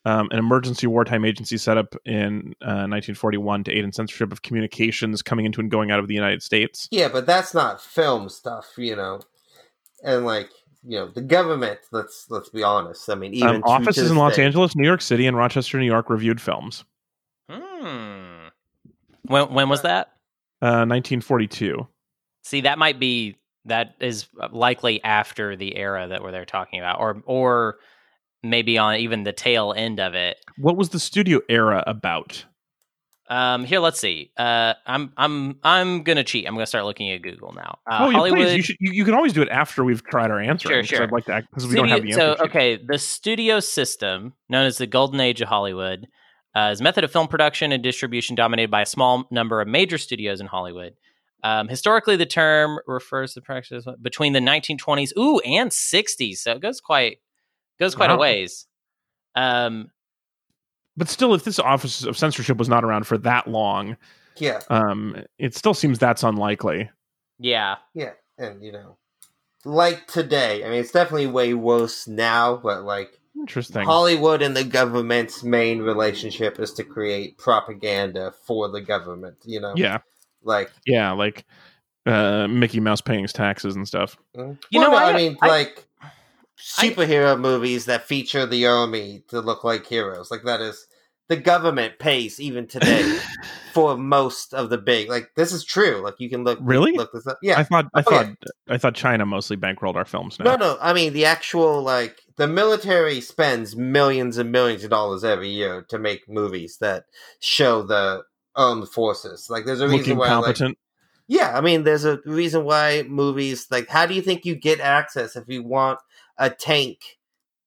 um, an emergency wartime agency set up in uh, 1941 to aid in censorship of communications coming into and going out of the United States.
yeah, but that's not film stuff, you know. And like you know, the government. Let's let's be honest. I mean, even
Um, offices in Los
day-
Angeles, New York City, and Rochester, New York reviewed films.
Hmm. When when was that?
Uh, 1942.
See, that might be that is likely after the era that we're they're talking about, or or maybe on even the tail end of it.
What was the studio era about?
Um, here, let's see. Uh, I'm I'm I'm gonna cheat. I'm gonna start looking at Google now. Uh,
oh, yeah,
Hollywood.
please. You, should, you, you can always do it after we've tried our answer.
Sure, sure.
I'd like to because we don't have the answer.
so okay, the studio system, known as the Golden Age of Hollywood, uh, is method of film production and distribution dominated by a small number of major studios in Hollywood. Um, historically, the term refers to practice between the 1920s, ooh, and 60s. So it goes quite goes quite a ways. Um,
but still, if this office of censorship was not around for that long,
Yeah,
um, it still seems that's unlikely.
yeah,
yeah, and you know, like today. I mean, it's definitely way worse now, but like
Interesting.
Hollywood and the government's main relationship is to create propaganda for the government. You know,
yeah,
like
yeah, like uh, Mickey Mouse paying his taxes and stuff.
mm.
You
Well,
know,
no, I,
I-
mean,
I-
like superhero movies that feature the army to look like heroes. Like that is the government pays even today for most of the big. Like this is true. Like you can look
Really?
look this up. Yeah.
I thought I
Oh,
thought
yeah.
I thought China mostly bankrolled our films now.
No, no. I mean, the actual like the military spends millions and millions of dollars every year to make movies that show the armed forces. Like, there's a reason
Looking
why. Like, yeah, I mean, there's a reason why movies like. How do you think you get access if you want a tank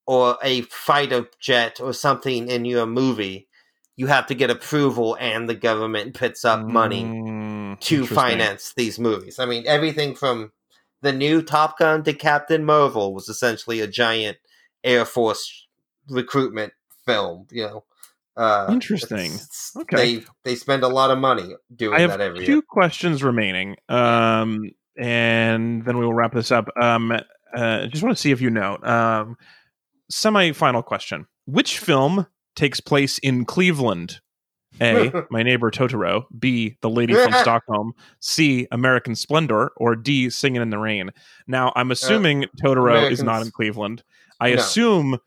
or a fighter jet or something in your movie? You have to get approval, and the government puts up money
Mm,
to finance these movies. I mean, everything from the new Top Gun to Captain Marvel was essentially a giant Air Force recruitment film. You know, uh,
Interesting. Okay.
they they spend a lot of money doing
I have
that every
two
year.
questions remaining, um, and then we will wrap this up. Um, uh, just want to see if you know. Um, Semi-final question: Which film takes place in Cleveland? A. My neighbor Totoro. B. The Lady from Stockholm. C. American Splendor. Or D. Singing in the Rain. Now, I'm assuming Totoro is not in Cleveland. I
No.
assume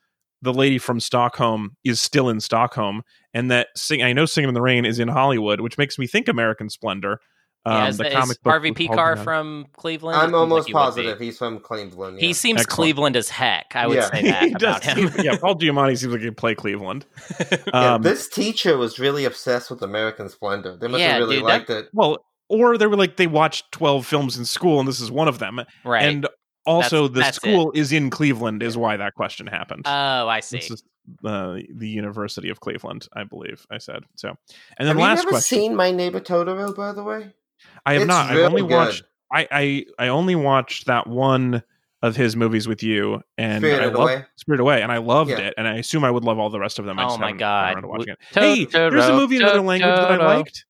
the lady from Stockholm is still in Stockholm, and that sing. I know Singing in the Rain is in Hollywood, which makes me think American Splendor. Um,
yeah, is,
the
is
comic book
Harvey
was Pekar
from Cleveland?
I'm
seems like
almost
he
positive he's from Cleveland.
He seems
Excellent.
Cleveland as heck. I would
Yeah.
say that about him.
seem- yeah, Paul Giamatti seems like he'd play Cleveland.
Yeah,
Um,
this teacher was really obsessed with American Splendor. They must
Yeah,
have really
dude, that-
liked it.
well, or they were like they watched twelve films in school, and this is one of them.
right.
And also,
That's-
the
that's
school is in Cleveland, is why that question happened.
oh, I see.
This is uh, the University of Cleveland, I believe I said. So, and
Have
then
you
last
never
question.
seen My Neighbor Totoro, by the way?
I have
It's
not. I've only
good.
watched. I, I I only watched that one of his movies with you, and I
Spirited
loved
Away.
Spirit Away, and I loved
Yeah.
it, and I assume I would love all the rest of them. I
Oh my
haven't gotten around
God.
to watching it. Hey, there's a movie in another language that I liked.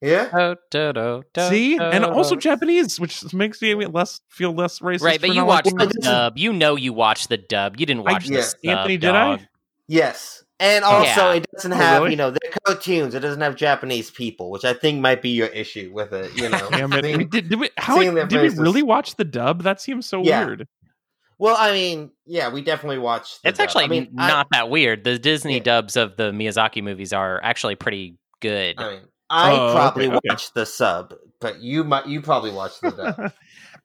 Yeah.
Do, do, do, do,
See, and also. Japanese, which makes me less feel less racist.
Right, but you watched the dub. You know you watched the dub. You didn't
I-
watch the
yeah.
Anthony, did
dog.
I?
Yes. And also,
Yeah.
it doesn't
Oh,
have,
really?
you know, they're cartoons. It doesn't have Japanese people, which I think might be your issue with it, you know.
Damn it!
Seeing-
did, did we? How
seeing their
did we really watch the dub? That seems so
Yeah.
weird.
well, I mean, yeah, we definitely watched the
It's
dub.
actually
I mean, I-
not that weird. The Disney
Yeah.
dubs of the Miyazaki movies are actually pretty good.
I mean, I
Oh,
probably
okay.
watched the sub, but you might you probably watched the dub.
uh,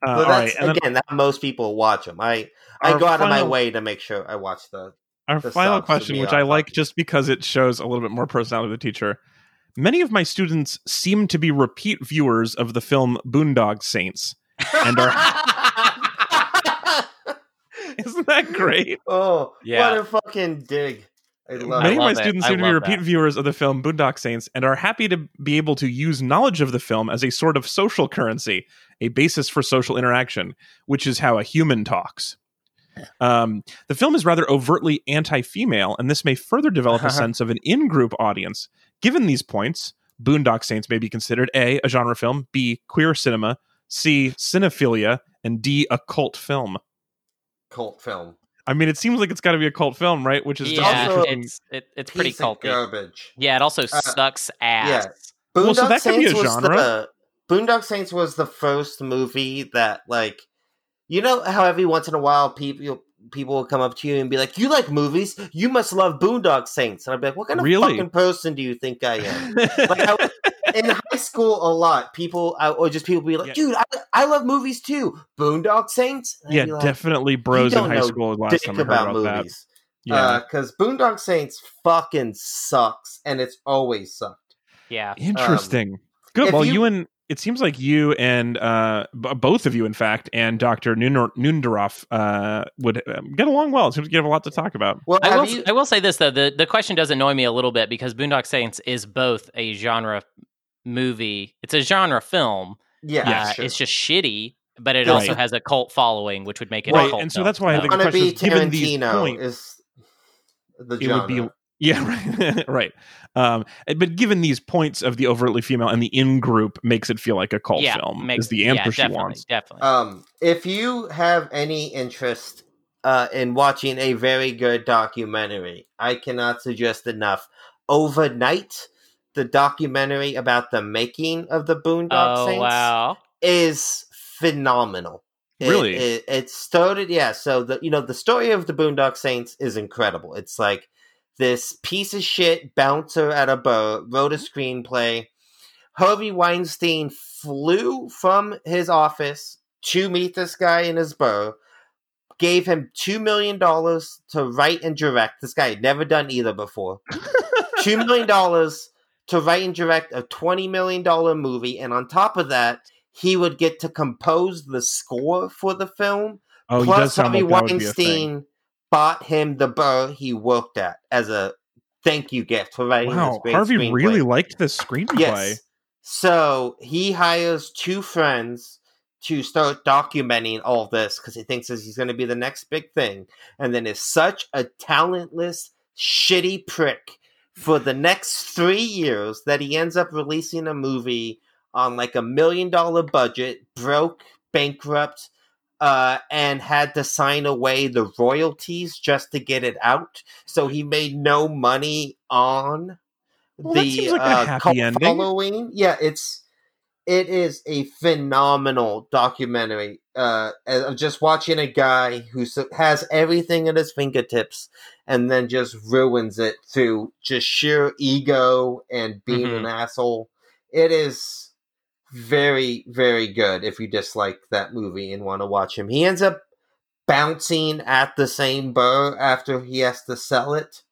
all
that's
right,
again that most people watch them. I I go out of my way to make sure I watch the.
our
the
final question, which I like just because it shows a little bit more personality of the teacher. Many of my students seem to be repeat viewers of the film Boondock Saints. And are. Isn't that great?
oh,
Yeah.
what a fucking dig! I love
Many
it.
of my
love it.
students seem to be repeat
that.
viewers of the film Boondock Saints and are happy to be able to use knowledge of the film as a sort of social currency, a basis for social interaction, which is how a human talks. Um, the film is rather overtly anti female, and this may further develop a sense of an in group audience. Given these points, Boondock Saints may be considered A, a genre film, B, queer cinema, C, cinephilia, and D, a cult film.
cult film.
I mean, it seems like it's got to be a cult film, right? Which is
yeah,
also-
it's it, it's pretty
Piece of
culty.
garbage.
Yeah, it also
Uh,
sucks ass.
Boondock
Well, so that could be
Saints
a
was
genre.
the Boondock Saints was the first movie that like you know how every once in a while people people will come up to you and be like, "You like movies? You must love Boondock Saints." And I'd be like, "What kind of
Really?
fucking person do you think I am?" like I, in high school, a lot people I- or just people be like,
Yeah.
"Dude, I, I love movies too. Boondock Saints." And
yeah,
like,
definitely bros in high school last time I heard
about,
about, that.
movies.
Yeah.
because Boondock Saints fucking sucks, and it's always sucked.
Yeah.
Interesting. Good.
um, if
Well, you,
you-
and it seems like you and uh, b- both of you, in fact, and Doctor Neuendorf uh, would um, get along well. It seems like you have a lot to talk about.
Well,
I will,
you?
I will say this though the the question does annoy me a little bit because Boondock Saints is both a genre movie. It's a genre film.
yeah,
Uh,
sure.
It's just shitty, but it
Right.
also has a cult following, which would make it a
Right,
cult
and so
film.
that's why I think the
Wanna
question
be
is, given these
Tarantino
points,
is the
it would be yeah, right, right. Um, but given these points of the overtly female and the in group makes it feel like a cult
yeah,
film.
makes-
is the answer
yeah,
she
definitely,
wants.
Definitely.
Um, if you have any interest uh, in watching a very good documentary, I cannot suggest enough. Overnight, the documentary about the making of the Boondock
oh
Saints
wow.
is phenomenal. It-
Really?
it, it started, yeah. So the you know the story of the Boondock Saints is incredible. It's like this piece of shit bouncer at a bar wrote a screenplay. Harvey Weinstein flew from his office to meet this guy in his bar. Gave him two million dollars to write and direct. This guy had never done either before. two million dollars to write and direct a twenty million dollar movie, and on top of that, he would get to compose the score for the film.
Oh, he
Plus, Harvey
like that would be a thing.
Weinstein bought him the bar he worked at as a thank you gift for writing this
Wow,
great
Harvey
screenplay.
really liked this screenplay.
Yes. So he hires two friends to start documenting all this because he thinks this is going to be the next big thing, and then is such a talentless, shitty prick for the next three years that he ends up releasing a movie on like a million dollar budget, broke, bankrupt, uh, and had to sign away the royalties just to get it out. So he made no money on
Well,
the
like
uh, cult
ending.
following. Yeah, it's it is a phenomenal documentary uh, of just watching a guy who has everything at his fingertips and then just ruins it through just sheer ego and being
Mhm.
an asshole. It is very, very good if you dislike that movie and want to watch him. He ends up bouncing at the same bar after he has to sell it.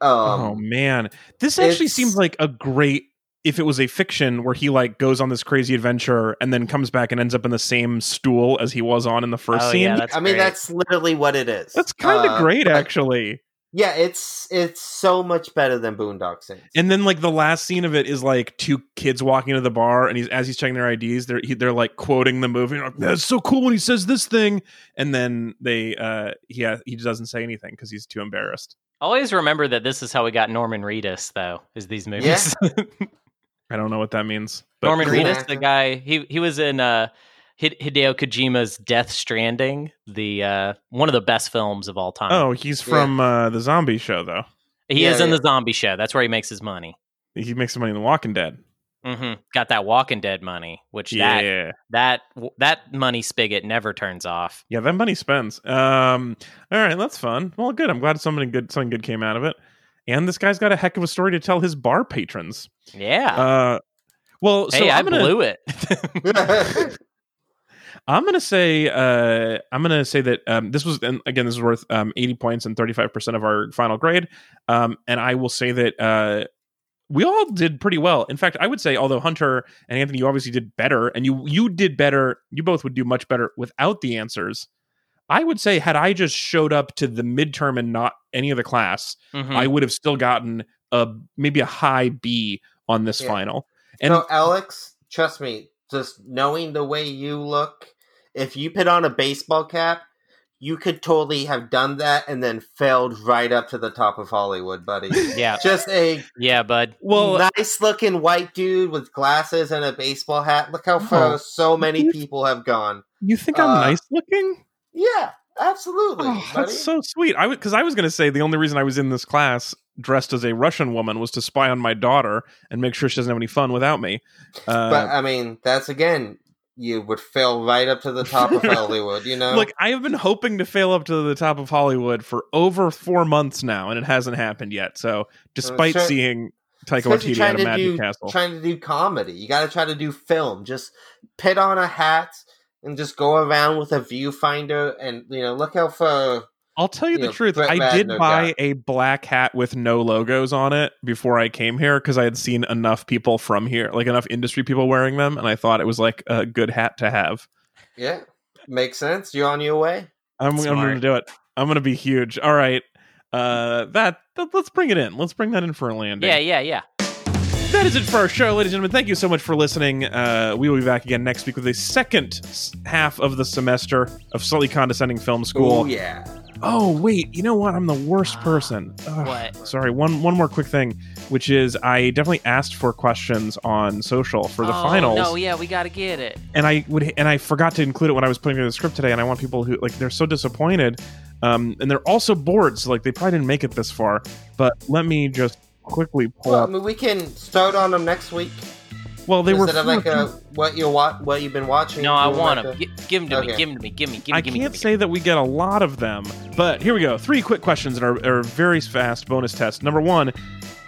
Um,
oh man, this actually seems like a great. If it was a fiction where he like goes on this crazy adventure and then comes back and ends up in the same stool as he was on in the first
Oh,
scene,
yeah, that's
I mean, that's literally what it is.
that's kind of
Uh,
great actually.
Yeah, it's it's so much better than Boondock Saints.
And then like the last scene of it is like two kids walking into the bar and he's as he's checking their IDs, they're he, they're like quoting the movie. Like, That's so cool when he says this thing, and then they uh yeah he doesn't say anything because he's too embarrassed.
Always remember that this is how we got Norman Reedus, though, is these movies.
I don't know what that means. But
Norman
cool.
Reedus, the guy he he was in uh, Hideo Kojima's Death Stranding, the uh, one of the best films of all time.
Oh, he's from uh, the zombie show though.
he
yeah,
is in
yeah.
the zombie show. That's where he makes his money.
He makes some money in The Walking Dead.
Mm-hmm. Got that Walking Dead money, which
Yeah,
that that that money spigot never turns off.
yeah, that money spends. Um, all right, that's fun. Well, good. I'm glad something good something good came out of it. And this guy's got a heck of a story to tell his bar patrons.
Yeah.
Uh, well, so
hey, I
I'm gonna,
blew it.
I'm gonna say uh, I'm gonna say that um, this was and again this is worth um, 80 points and 35 percent of our final grade. Um, and I will say that uh, we all did pretty well. In fact, I would say although Hunter and Anthony, you obviously did better, and you you did better. You both would do much better without the answers. I would say had I just showed up to the midterm and not any of the class,
Mhm.
I would have still gotten a maybe a high B on this
Yeah.
final. And
so, Alex, trust me, just knowing the way you look, if you put on a baseball cap, you could totally have done that and then failed right up to the top of Hollywood, buddy.
yeah,
Just a
yeah, bud.
well,
nice looking white dude with glasses and a baseball hat. Look how far
Oh.
so many people have gone.
you think I'm
uh,
nice looking?
Yeah, absolutely.
Oh, that's so sweet. I because I was going to say the only reason I was in this class dressed as a Russian woman was to spy on my daughter and make sure she doesn't have any fun without me. Uh,
but I mean, that's again, you would fail right up to the top of Hollywood. You know,
Look, I have been hoping to fail up to the top of Hollywood for over four months now, and it hasn't happened yet. So, despite
sure.
seeing Taika Waititi at a Magic
do
Castle,
trying to do comedy. You got to try to do film. Just put on a hat and just go around with a viewfinder, and you know, look out for.
I'll tell you
you
the
know,
truth.
Brett
I did buy
got.
a black hat with no logos on it before I came here because I had seen enough people from here, like enough industry people wearing them, and I thought it was like a good hat to have.
Yeah, makes sense. You're on your way.
I'm, I'm going to do it. I'm going to be huge. All right. Uh, that, that let's bring it in. Let's bring that in for a landing.
Yeah, yeah, yeah.
That is it for our show, ladies and gentlemen. Thank you so much for listening. Uh, we will be back again next week with the second half of the semester of slightly condescending film school.
Oh yeah.
Oh wait, you know what? I'm the worst person. Ugh.
What?
Sorry. One one more quick thing, which is I definitely asked for questions on social for the
oh,
finals,
No, yeah, we got to get it.
and I would and I forgot to include it when I was putting together the script today. And I want people who like they're so disappointed, um, and they're also bored. So like they probably didn't make it this far. But let me just quickly pull
Well, I mean, we can start on them next week.
Well, they were.
Instead of like a, what you wa- what you've been watching.
No, I
do
want
like
them. Give them to me. Give them to me. Give me. Give me.
I
give me,
can't
give me,
say that we get a lot of them, but here we go. Three quick questions and our, are very fast bonus test. Number one,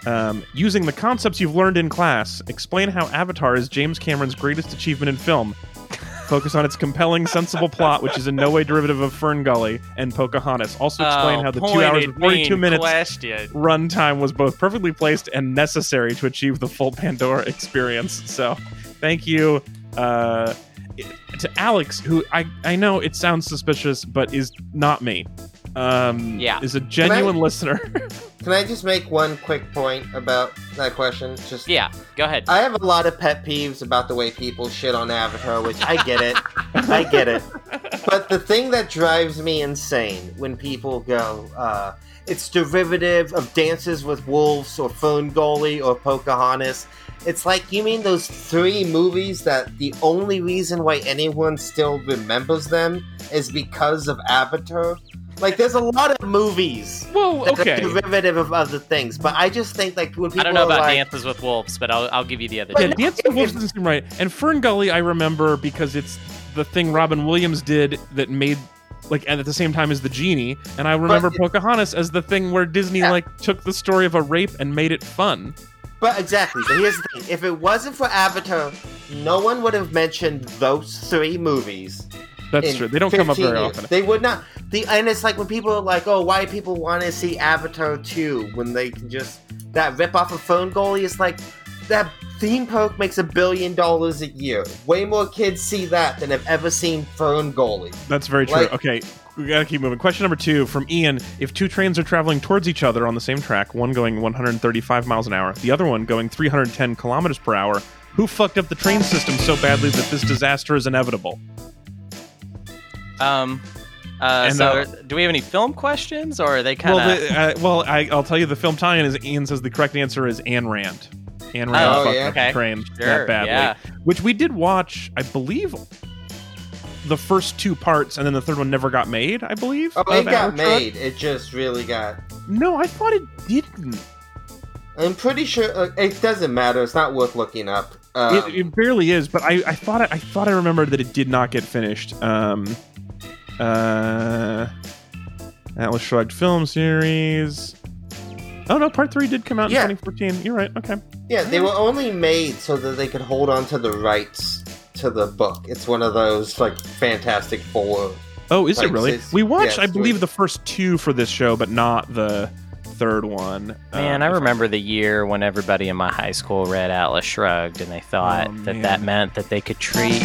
um, using the concepts you've learned in class, explain how Avatar is James Cameron's greatest achievement in film. Focus on its compelling, sensible plot, which is in no way derivative of Fern Gully and Pocahontas. Also, explain
Oh,
how the two hours and 42 minutes
Question.
runtime was both perfectly placed and necessary to achieve the full Pandora experience. So, thank you uh, to Alex, who I, I know it sounds suspicious, but is not me. Um,
Yeah.
is a genuine listener.
Can I just make one quick point about that question? Just
Yeah, go ahead.
I have a lot of pet peeves about the way people shit on Avatar, which I get it. I get it. But the thing that drives me insane when people go, uh, it's derivative of Dances with Wolves or Fern Gully or Pocahontas. It's like, you mean those three movies that the only reason why anyone still remembers them is because of Avatar? Like, there's a lot of movies
Well,
that
okay.
are derivative of other things, but I just think, like, when people
I don't know
are
about
like,
Dances with Wolves, but I'll, I'll give you the other
But
Yeah,
two.
no,
Dance
if-
with Wolves doesn't seem right. And Fern Gully, I remember because it's the thing Robin Williams did that made like and at the same time as the genie. And I remember
it-
Pocahontas as the thing where Disney
Yeah.
like took the story of a rape and made it fun.
But exactly. But here's the thing: if it wasn't for Avatar, no one would have mentioned those three movies.
That's true. They don't come up very
years.
often.
They would not. The and it's like when people are like, "Oh, why do people want to see Avatar 2 when they can just that rip off a Fern Gully?" It's like that theme park makes a billion dollars a year. Way more kids see that than have ever seen Fern Gully.
That's very true.
Like-
okay, we gotta keep moving. Question number two from Ian: If two trains are traveling towards each other on the same track, one going 135 miles an hour, the other one going 310 kilometers per hour, who fucked up the train system so badly that this disaster is inevitable?
Um, uh,
And,
so,
uh,
do we have any film questions, or are they kind
Well,
of?
the, uh, well, I, I'll tell you the film tie-in is Ian says the correct answer is Ayn Rand. Ayn Rand
Oh,
fucked
yeah.
up the
Okay.
train
Sure,
that badly.
yeah.
Which we did watch, I believe, the first two parts, and then the third one never got made. I believe.
Oh, it got
Atlas
made. It just really got.
No, I thought it didn't.
I'm pretty sure uh, it doesn't matter. It's not worth looking up. Um,
it, it barely is, but I, I thought I, I thought I remembered that it did not get finished. Um, uh, Atlas Shrugged film series. Oh no, part three did come out
Yeah.
in 2014. You're right. Okay.
yeah, they were only made so that they could hold on to the rights to the book. It's one of those like Fantastic Four.
Oh, is
Like,
it really? We watched, I believe, the first two for this show, but not the third one.
Man,
Um,
I
if
remember the year when everybody in my high school read Atlas Shrugged, and they thought
Oh,
that that meant that they could treat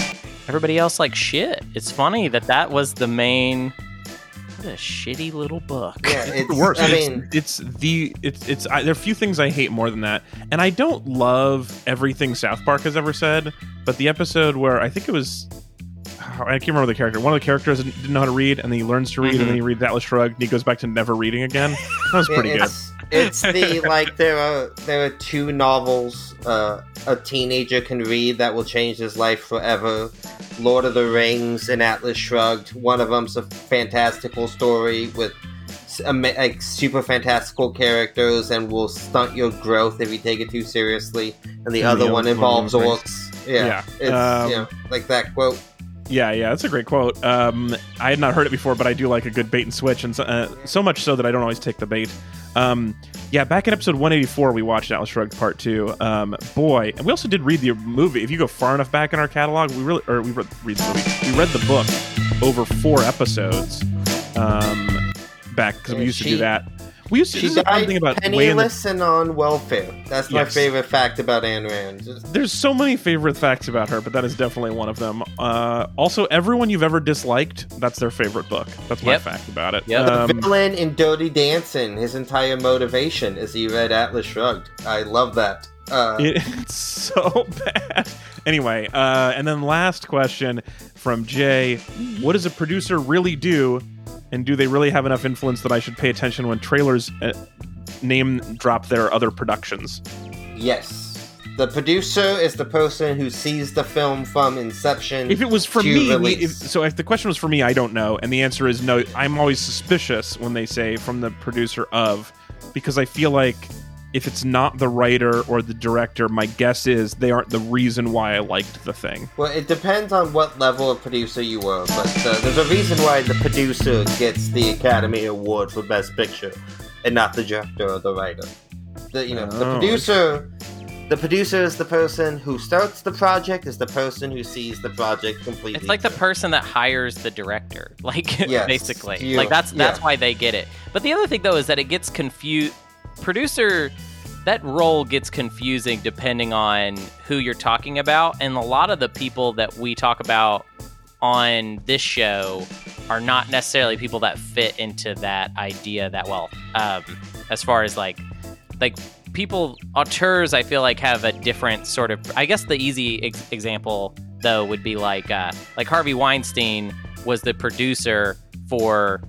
everybody else like shit. It's funny that that was the main. What a shitty little book.
Yeah,
It's
it's
the worst.
I
It's-
mean,
it's, the it's it's. I, there are a few things I hate more than that, and I don't love everything South Park has ever said. But the episode where I think it was, I can't remember the character. One of the characters didn't know how to read, and then he learns to read,
Mhm.
and then he reads Atlas Shrugged, and he goes back to never reading again. That was pretty good.
it's, it's the like there are there are two novels uh, a teenager can read that will change his life forever. Lord of the Rings and Atlas Shrugged. One of them's a fantastical story with like super fantastical characters and will stunt your growth if you take it too seriously. And the
And
other
the
one involves orcs. Yeah,
Yeah,
it's
um,
know like that quote.
Yeah, yeah, that's a great quote. Um, I had not heard it before, but I do like a good bait and switch, and so, uh, so much so that I don't always take the bait. Um, yeah, back in episode 184, we watched Atlas Shrugged Part Two. Um, boy, and we also did read the movie. If you go far enough back in our catalog, we really, or we read, read the movie. We read the book over four episodes. Um, back because we used to do that. We used to.
She
This is the fun
died
thing about way in the
and on welfare. That's my favorite fact about Ayn Rand. Just-
There's so many favorite facts about her, but that is definitely one of them. Uh, also, everyone you've ever disliked, that's their favorite book. That's my
Yep.
fact about it.
Yep.
Um,
The villain in Dirty Dancing, his entire motivation is he read Atlas Shrugged. I love that. Uh,
It- it's so bad. Anyway, uh, and then last question from Jay: What does a producer really do, and do they really have enough influence that I should pay attention when trailers uh, name drop their other productions?
yes. The producer is the person who sees the film from inception.
If it was for me, we- if, so if the question was for me, I don't know, and the answer is no. I'm always suspicious when they say from the producer of, because I feel like if it's not the writer or the director, my guess is they aren't the reason why I liked the thing.
Well, it depends on what level of producer you were, but uh, there's a reason why the producer gets the Academy Award for Best Picture, and not the director or the writer. The you know the
Oh,
producer, the producer is the person who starts the project, is the person who sees the project completely.
It's like the person that hires the director, like
Yes,
basically.
you-
like that's that's
yeah.
why they get it. But the other thing though is that it gets confused. Producer, that role gets confusing depending on who you're talking about, and a lot of the people that we talk about on this show are not necessarily people that fit into that idea that well. Um, as far as like, like people auteurs, I feel like have a different sort of. I guess the easy ex- example though would be like, uh, like Harvey Weinstein was the producer for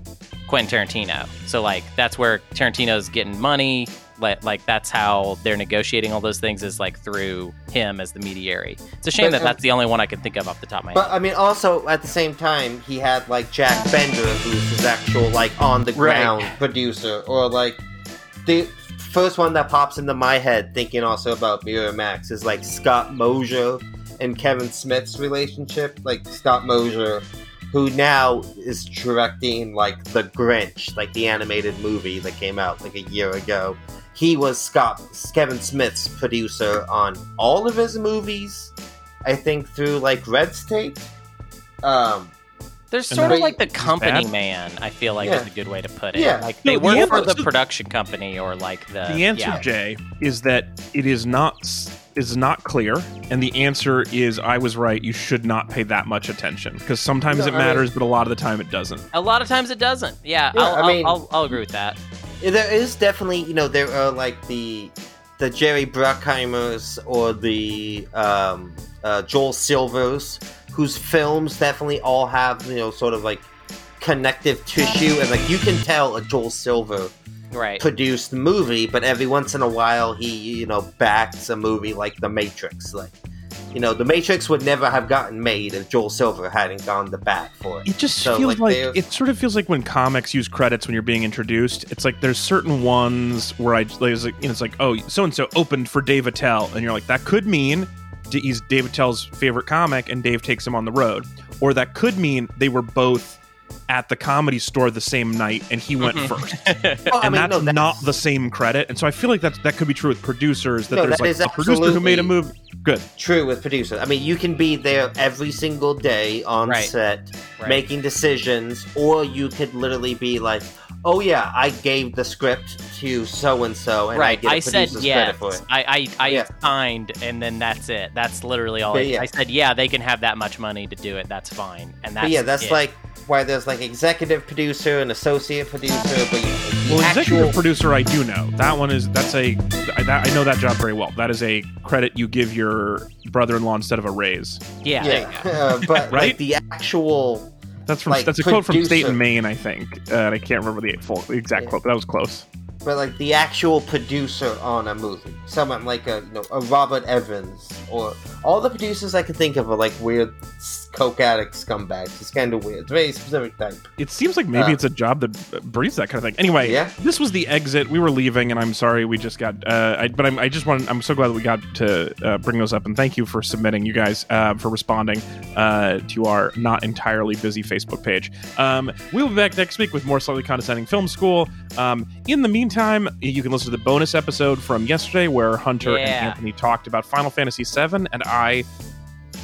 Quentin Tarantino. So like that's where Tarantino's getting money. Like, like that's how they're negotiating all those things is like through him as the mediary. It's a shame
But,
that
um,
that's the only one I can think of off the top of my head. But.
I mean, also at the same time, he had like Jack Bender, who's his actual like on the ground producer, or like the first one that pops into my head, thinking also about Miramax, is like Scott Mosier and Kevin Smith's relationship. Like Scott Mosier, who now is directing like The Grinch, like the animated movie that came out like a year ago. He was Scott Kevin Smith's producer on all of his movies. I think through like Red State. Um,
There's
And
sort of like the company man. I feel like
Yeah.
is a good way to put it.
Yeah.
Like they
the
work
answer-
for the production company or like the
The answer,
yeah.
Jay, is that it is not is not clear, and the answer is I was right. You should not pay that much attention because sometimes
No,
it
I
matters, but a lot of the time it doesn't.
A lot of times it doesn't. Yeah,
Yeah,
I'll,
I
I'll-
mean-
I'll, I'll agree with that.
there is definitely, you know, there are like the the Jerry Bruckheimers or the um, uh, Joel Silvers, whose films definitely all have, you know, sort of like connective tissue, and like you can tell a Joel Silver
Right.
produce the movie, but every once in a while he, you know, backs a movie like The Matrix. Like, you know, The Matrix would never have gotten made if Joel Silver hadn't gone the bat for it.
It just
So,
feels
like,
like, it sort of feels like when comics use credits when you're being introduced. It's like there's certain ones where I like, it's like, you know, it's like oh so and so opened for Dave Attell, and you're like that could mean he's Dave Attell's favorite comic, and Dave takes him on the road, or that could mean they were both at the comedy store the same night, and he went
Mhm.
first,
Well, I
and
mean,
that's,
no, that's
not the same credit. And so I feel like that that could be true with producers that
No,
there's
that
like
is
a producer who made a move. Good.
true with producers. I mean, you can be there every single day on
Right.
set
Right.
making decisions, or you could literally be like, "Oh yeah, I gave the script to so and so, and I
right.
get a
I said
producer's
yes.
credit for it."
I I, I
Yeah.
signed, and then that's it. That's literally all. I,
yeah.
I said, yeah, they can have that much money to do it. That's fine. And that's
But yeah, that's
it.
like why there's like executive producer and associate producer, but you, the
Well,
actual
executive producer, I do know that one is that's a I, that, I know that job very well. That is a credit you give your brother-in-law instead of a raise.
yeah. there you
yeah,
go.
uh, but
Right?
like the actual
That's from
Like,
that's a quote from State and Main, I think. Uh, and I can't remember the full the exact
Yeah.
quote, but that was close.
but like the actual producer on a movie, someone like a you know a Robert Evans or all the producers I can think of are like weird s- coke addict scumbags. It's kind of weird. It's a very specific type.
It seems like maybe
Uh,
it's a job that breeds that kind of thing. Anyway,
Yeah.
this was the exit. We were leaving, and I'm sorry we just got. Uh, I, but I'm, I just want. I'm so glad that we got to uh, bring those up, and thank you for submitting, you guys, uh, for responding uh, to our not entirely busy Facebook page. Um, we'll be back next week with more slightly condescending film school. Um, in the meantime, you can listen to the bonus episode from yesterday where Hunter and Anthony talked about Final Fantasy VII, and I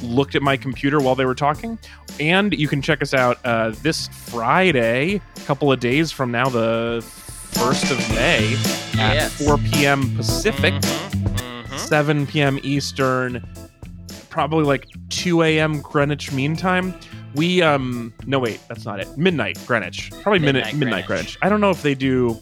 looked at my computer while they were talking. And you can check us out uh, this Friday, a couple of days from now, the 1st of May, at
Yes.
4 p.m. Pacific,
Mhm, mhm.
7 p.m. Eastern, probably like 2 a.m. Greenwich Mean Time. We, um, no, wait, that's not it. Midnight Greenwich. Probably midnight,
Midnight
midnight
Greenwich.
Greenwich. I don't know if they do.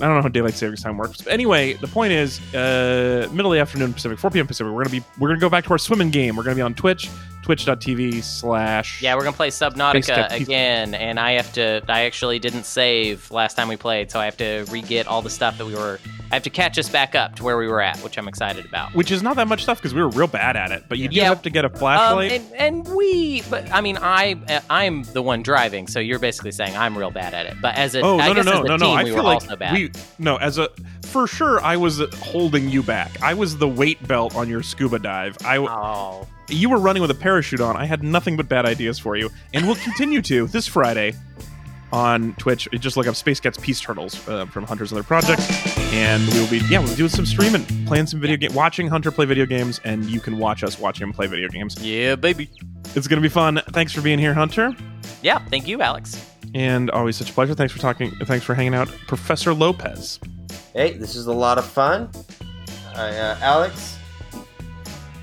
I don't know how daylight savings time works. But anyway, the point is, uh, middle of the afternoon Pacific, 4 p.m. Pacific. We're gonna be we're gonna go back to our swimming game. We're gonna be on Twitch, twitch.tv slash
Yeah, we're gonna play Subnautica again, and I have to. I actually didn't save last time we played, so I have to re-get all the stuff that we were. I have to catch us back up to where we were at, which I'm excited about.
which is not that much stuff because we were real bad at it. But you do
Yeah.
have to get a
Um,
flashlight.
and, and we, but I mean, I, I'm the one driving, so you're basically saying I'm real bad at it. But as a,
oh
I
no no no no no!
team,
I
we
feel like we no as a for sure I was holding you back. I was the weight belt on your scuba dive. I
oh,
you were running with a parachute on. I had nothing but bad ideas for you, and we'll continue to this Friday on Twitch. Just look up Space Cats Peace Turtles uh, from Hunter's other project, and we will be yeah we'll do some streaming, playing some video game, watching Hunter play video games, and you can watch us watching him play video games.
yeah, baby.
It's gonna be fun. Thanks for being here, Hunter,
Yeah, thank you, Alex.
and always such a pleasure. Thanks for talking. Thanks for hanging out, Professor Lopez.
Hey, this is a lot of fun. I, uh, Alex,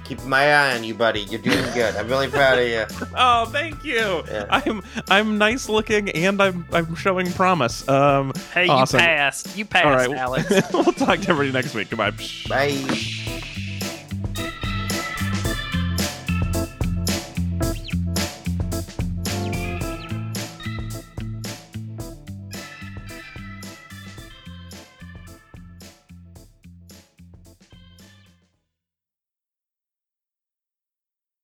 keep my eye on you, buddy. You're doing good. I'm really proud of you.
Oh, thank you.
Yeah.
I'm I'm nice looking and I'm I'm showing promise. Um,
Hey,
Awesome.
you passed. You passed,
all right,
Alex.
we'll talk to everybody next week. Goodbye.
Bye.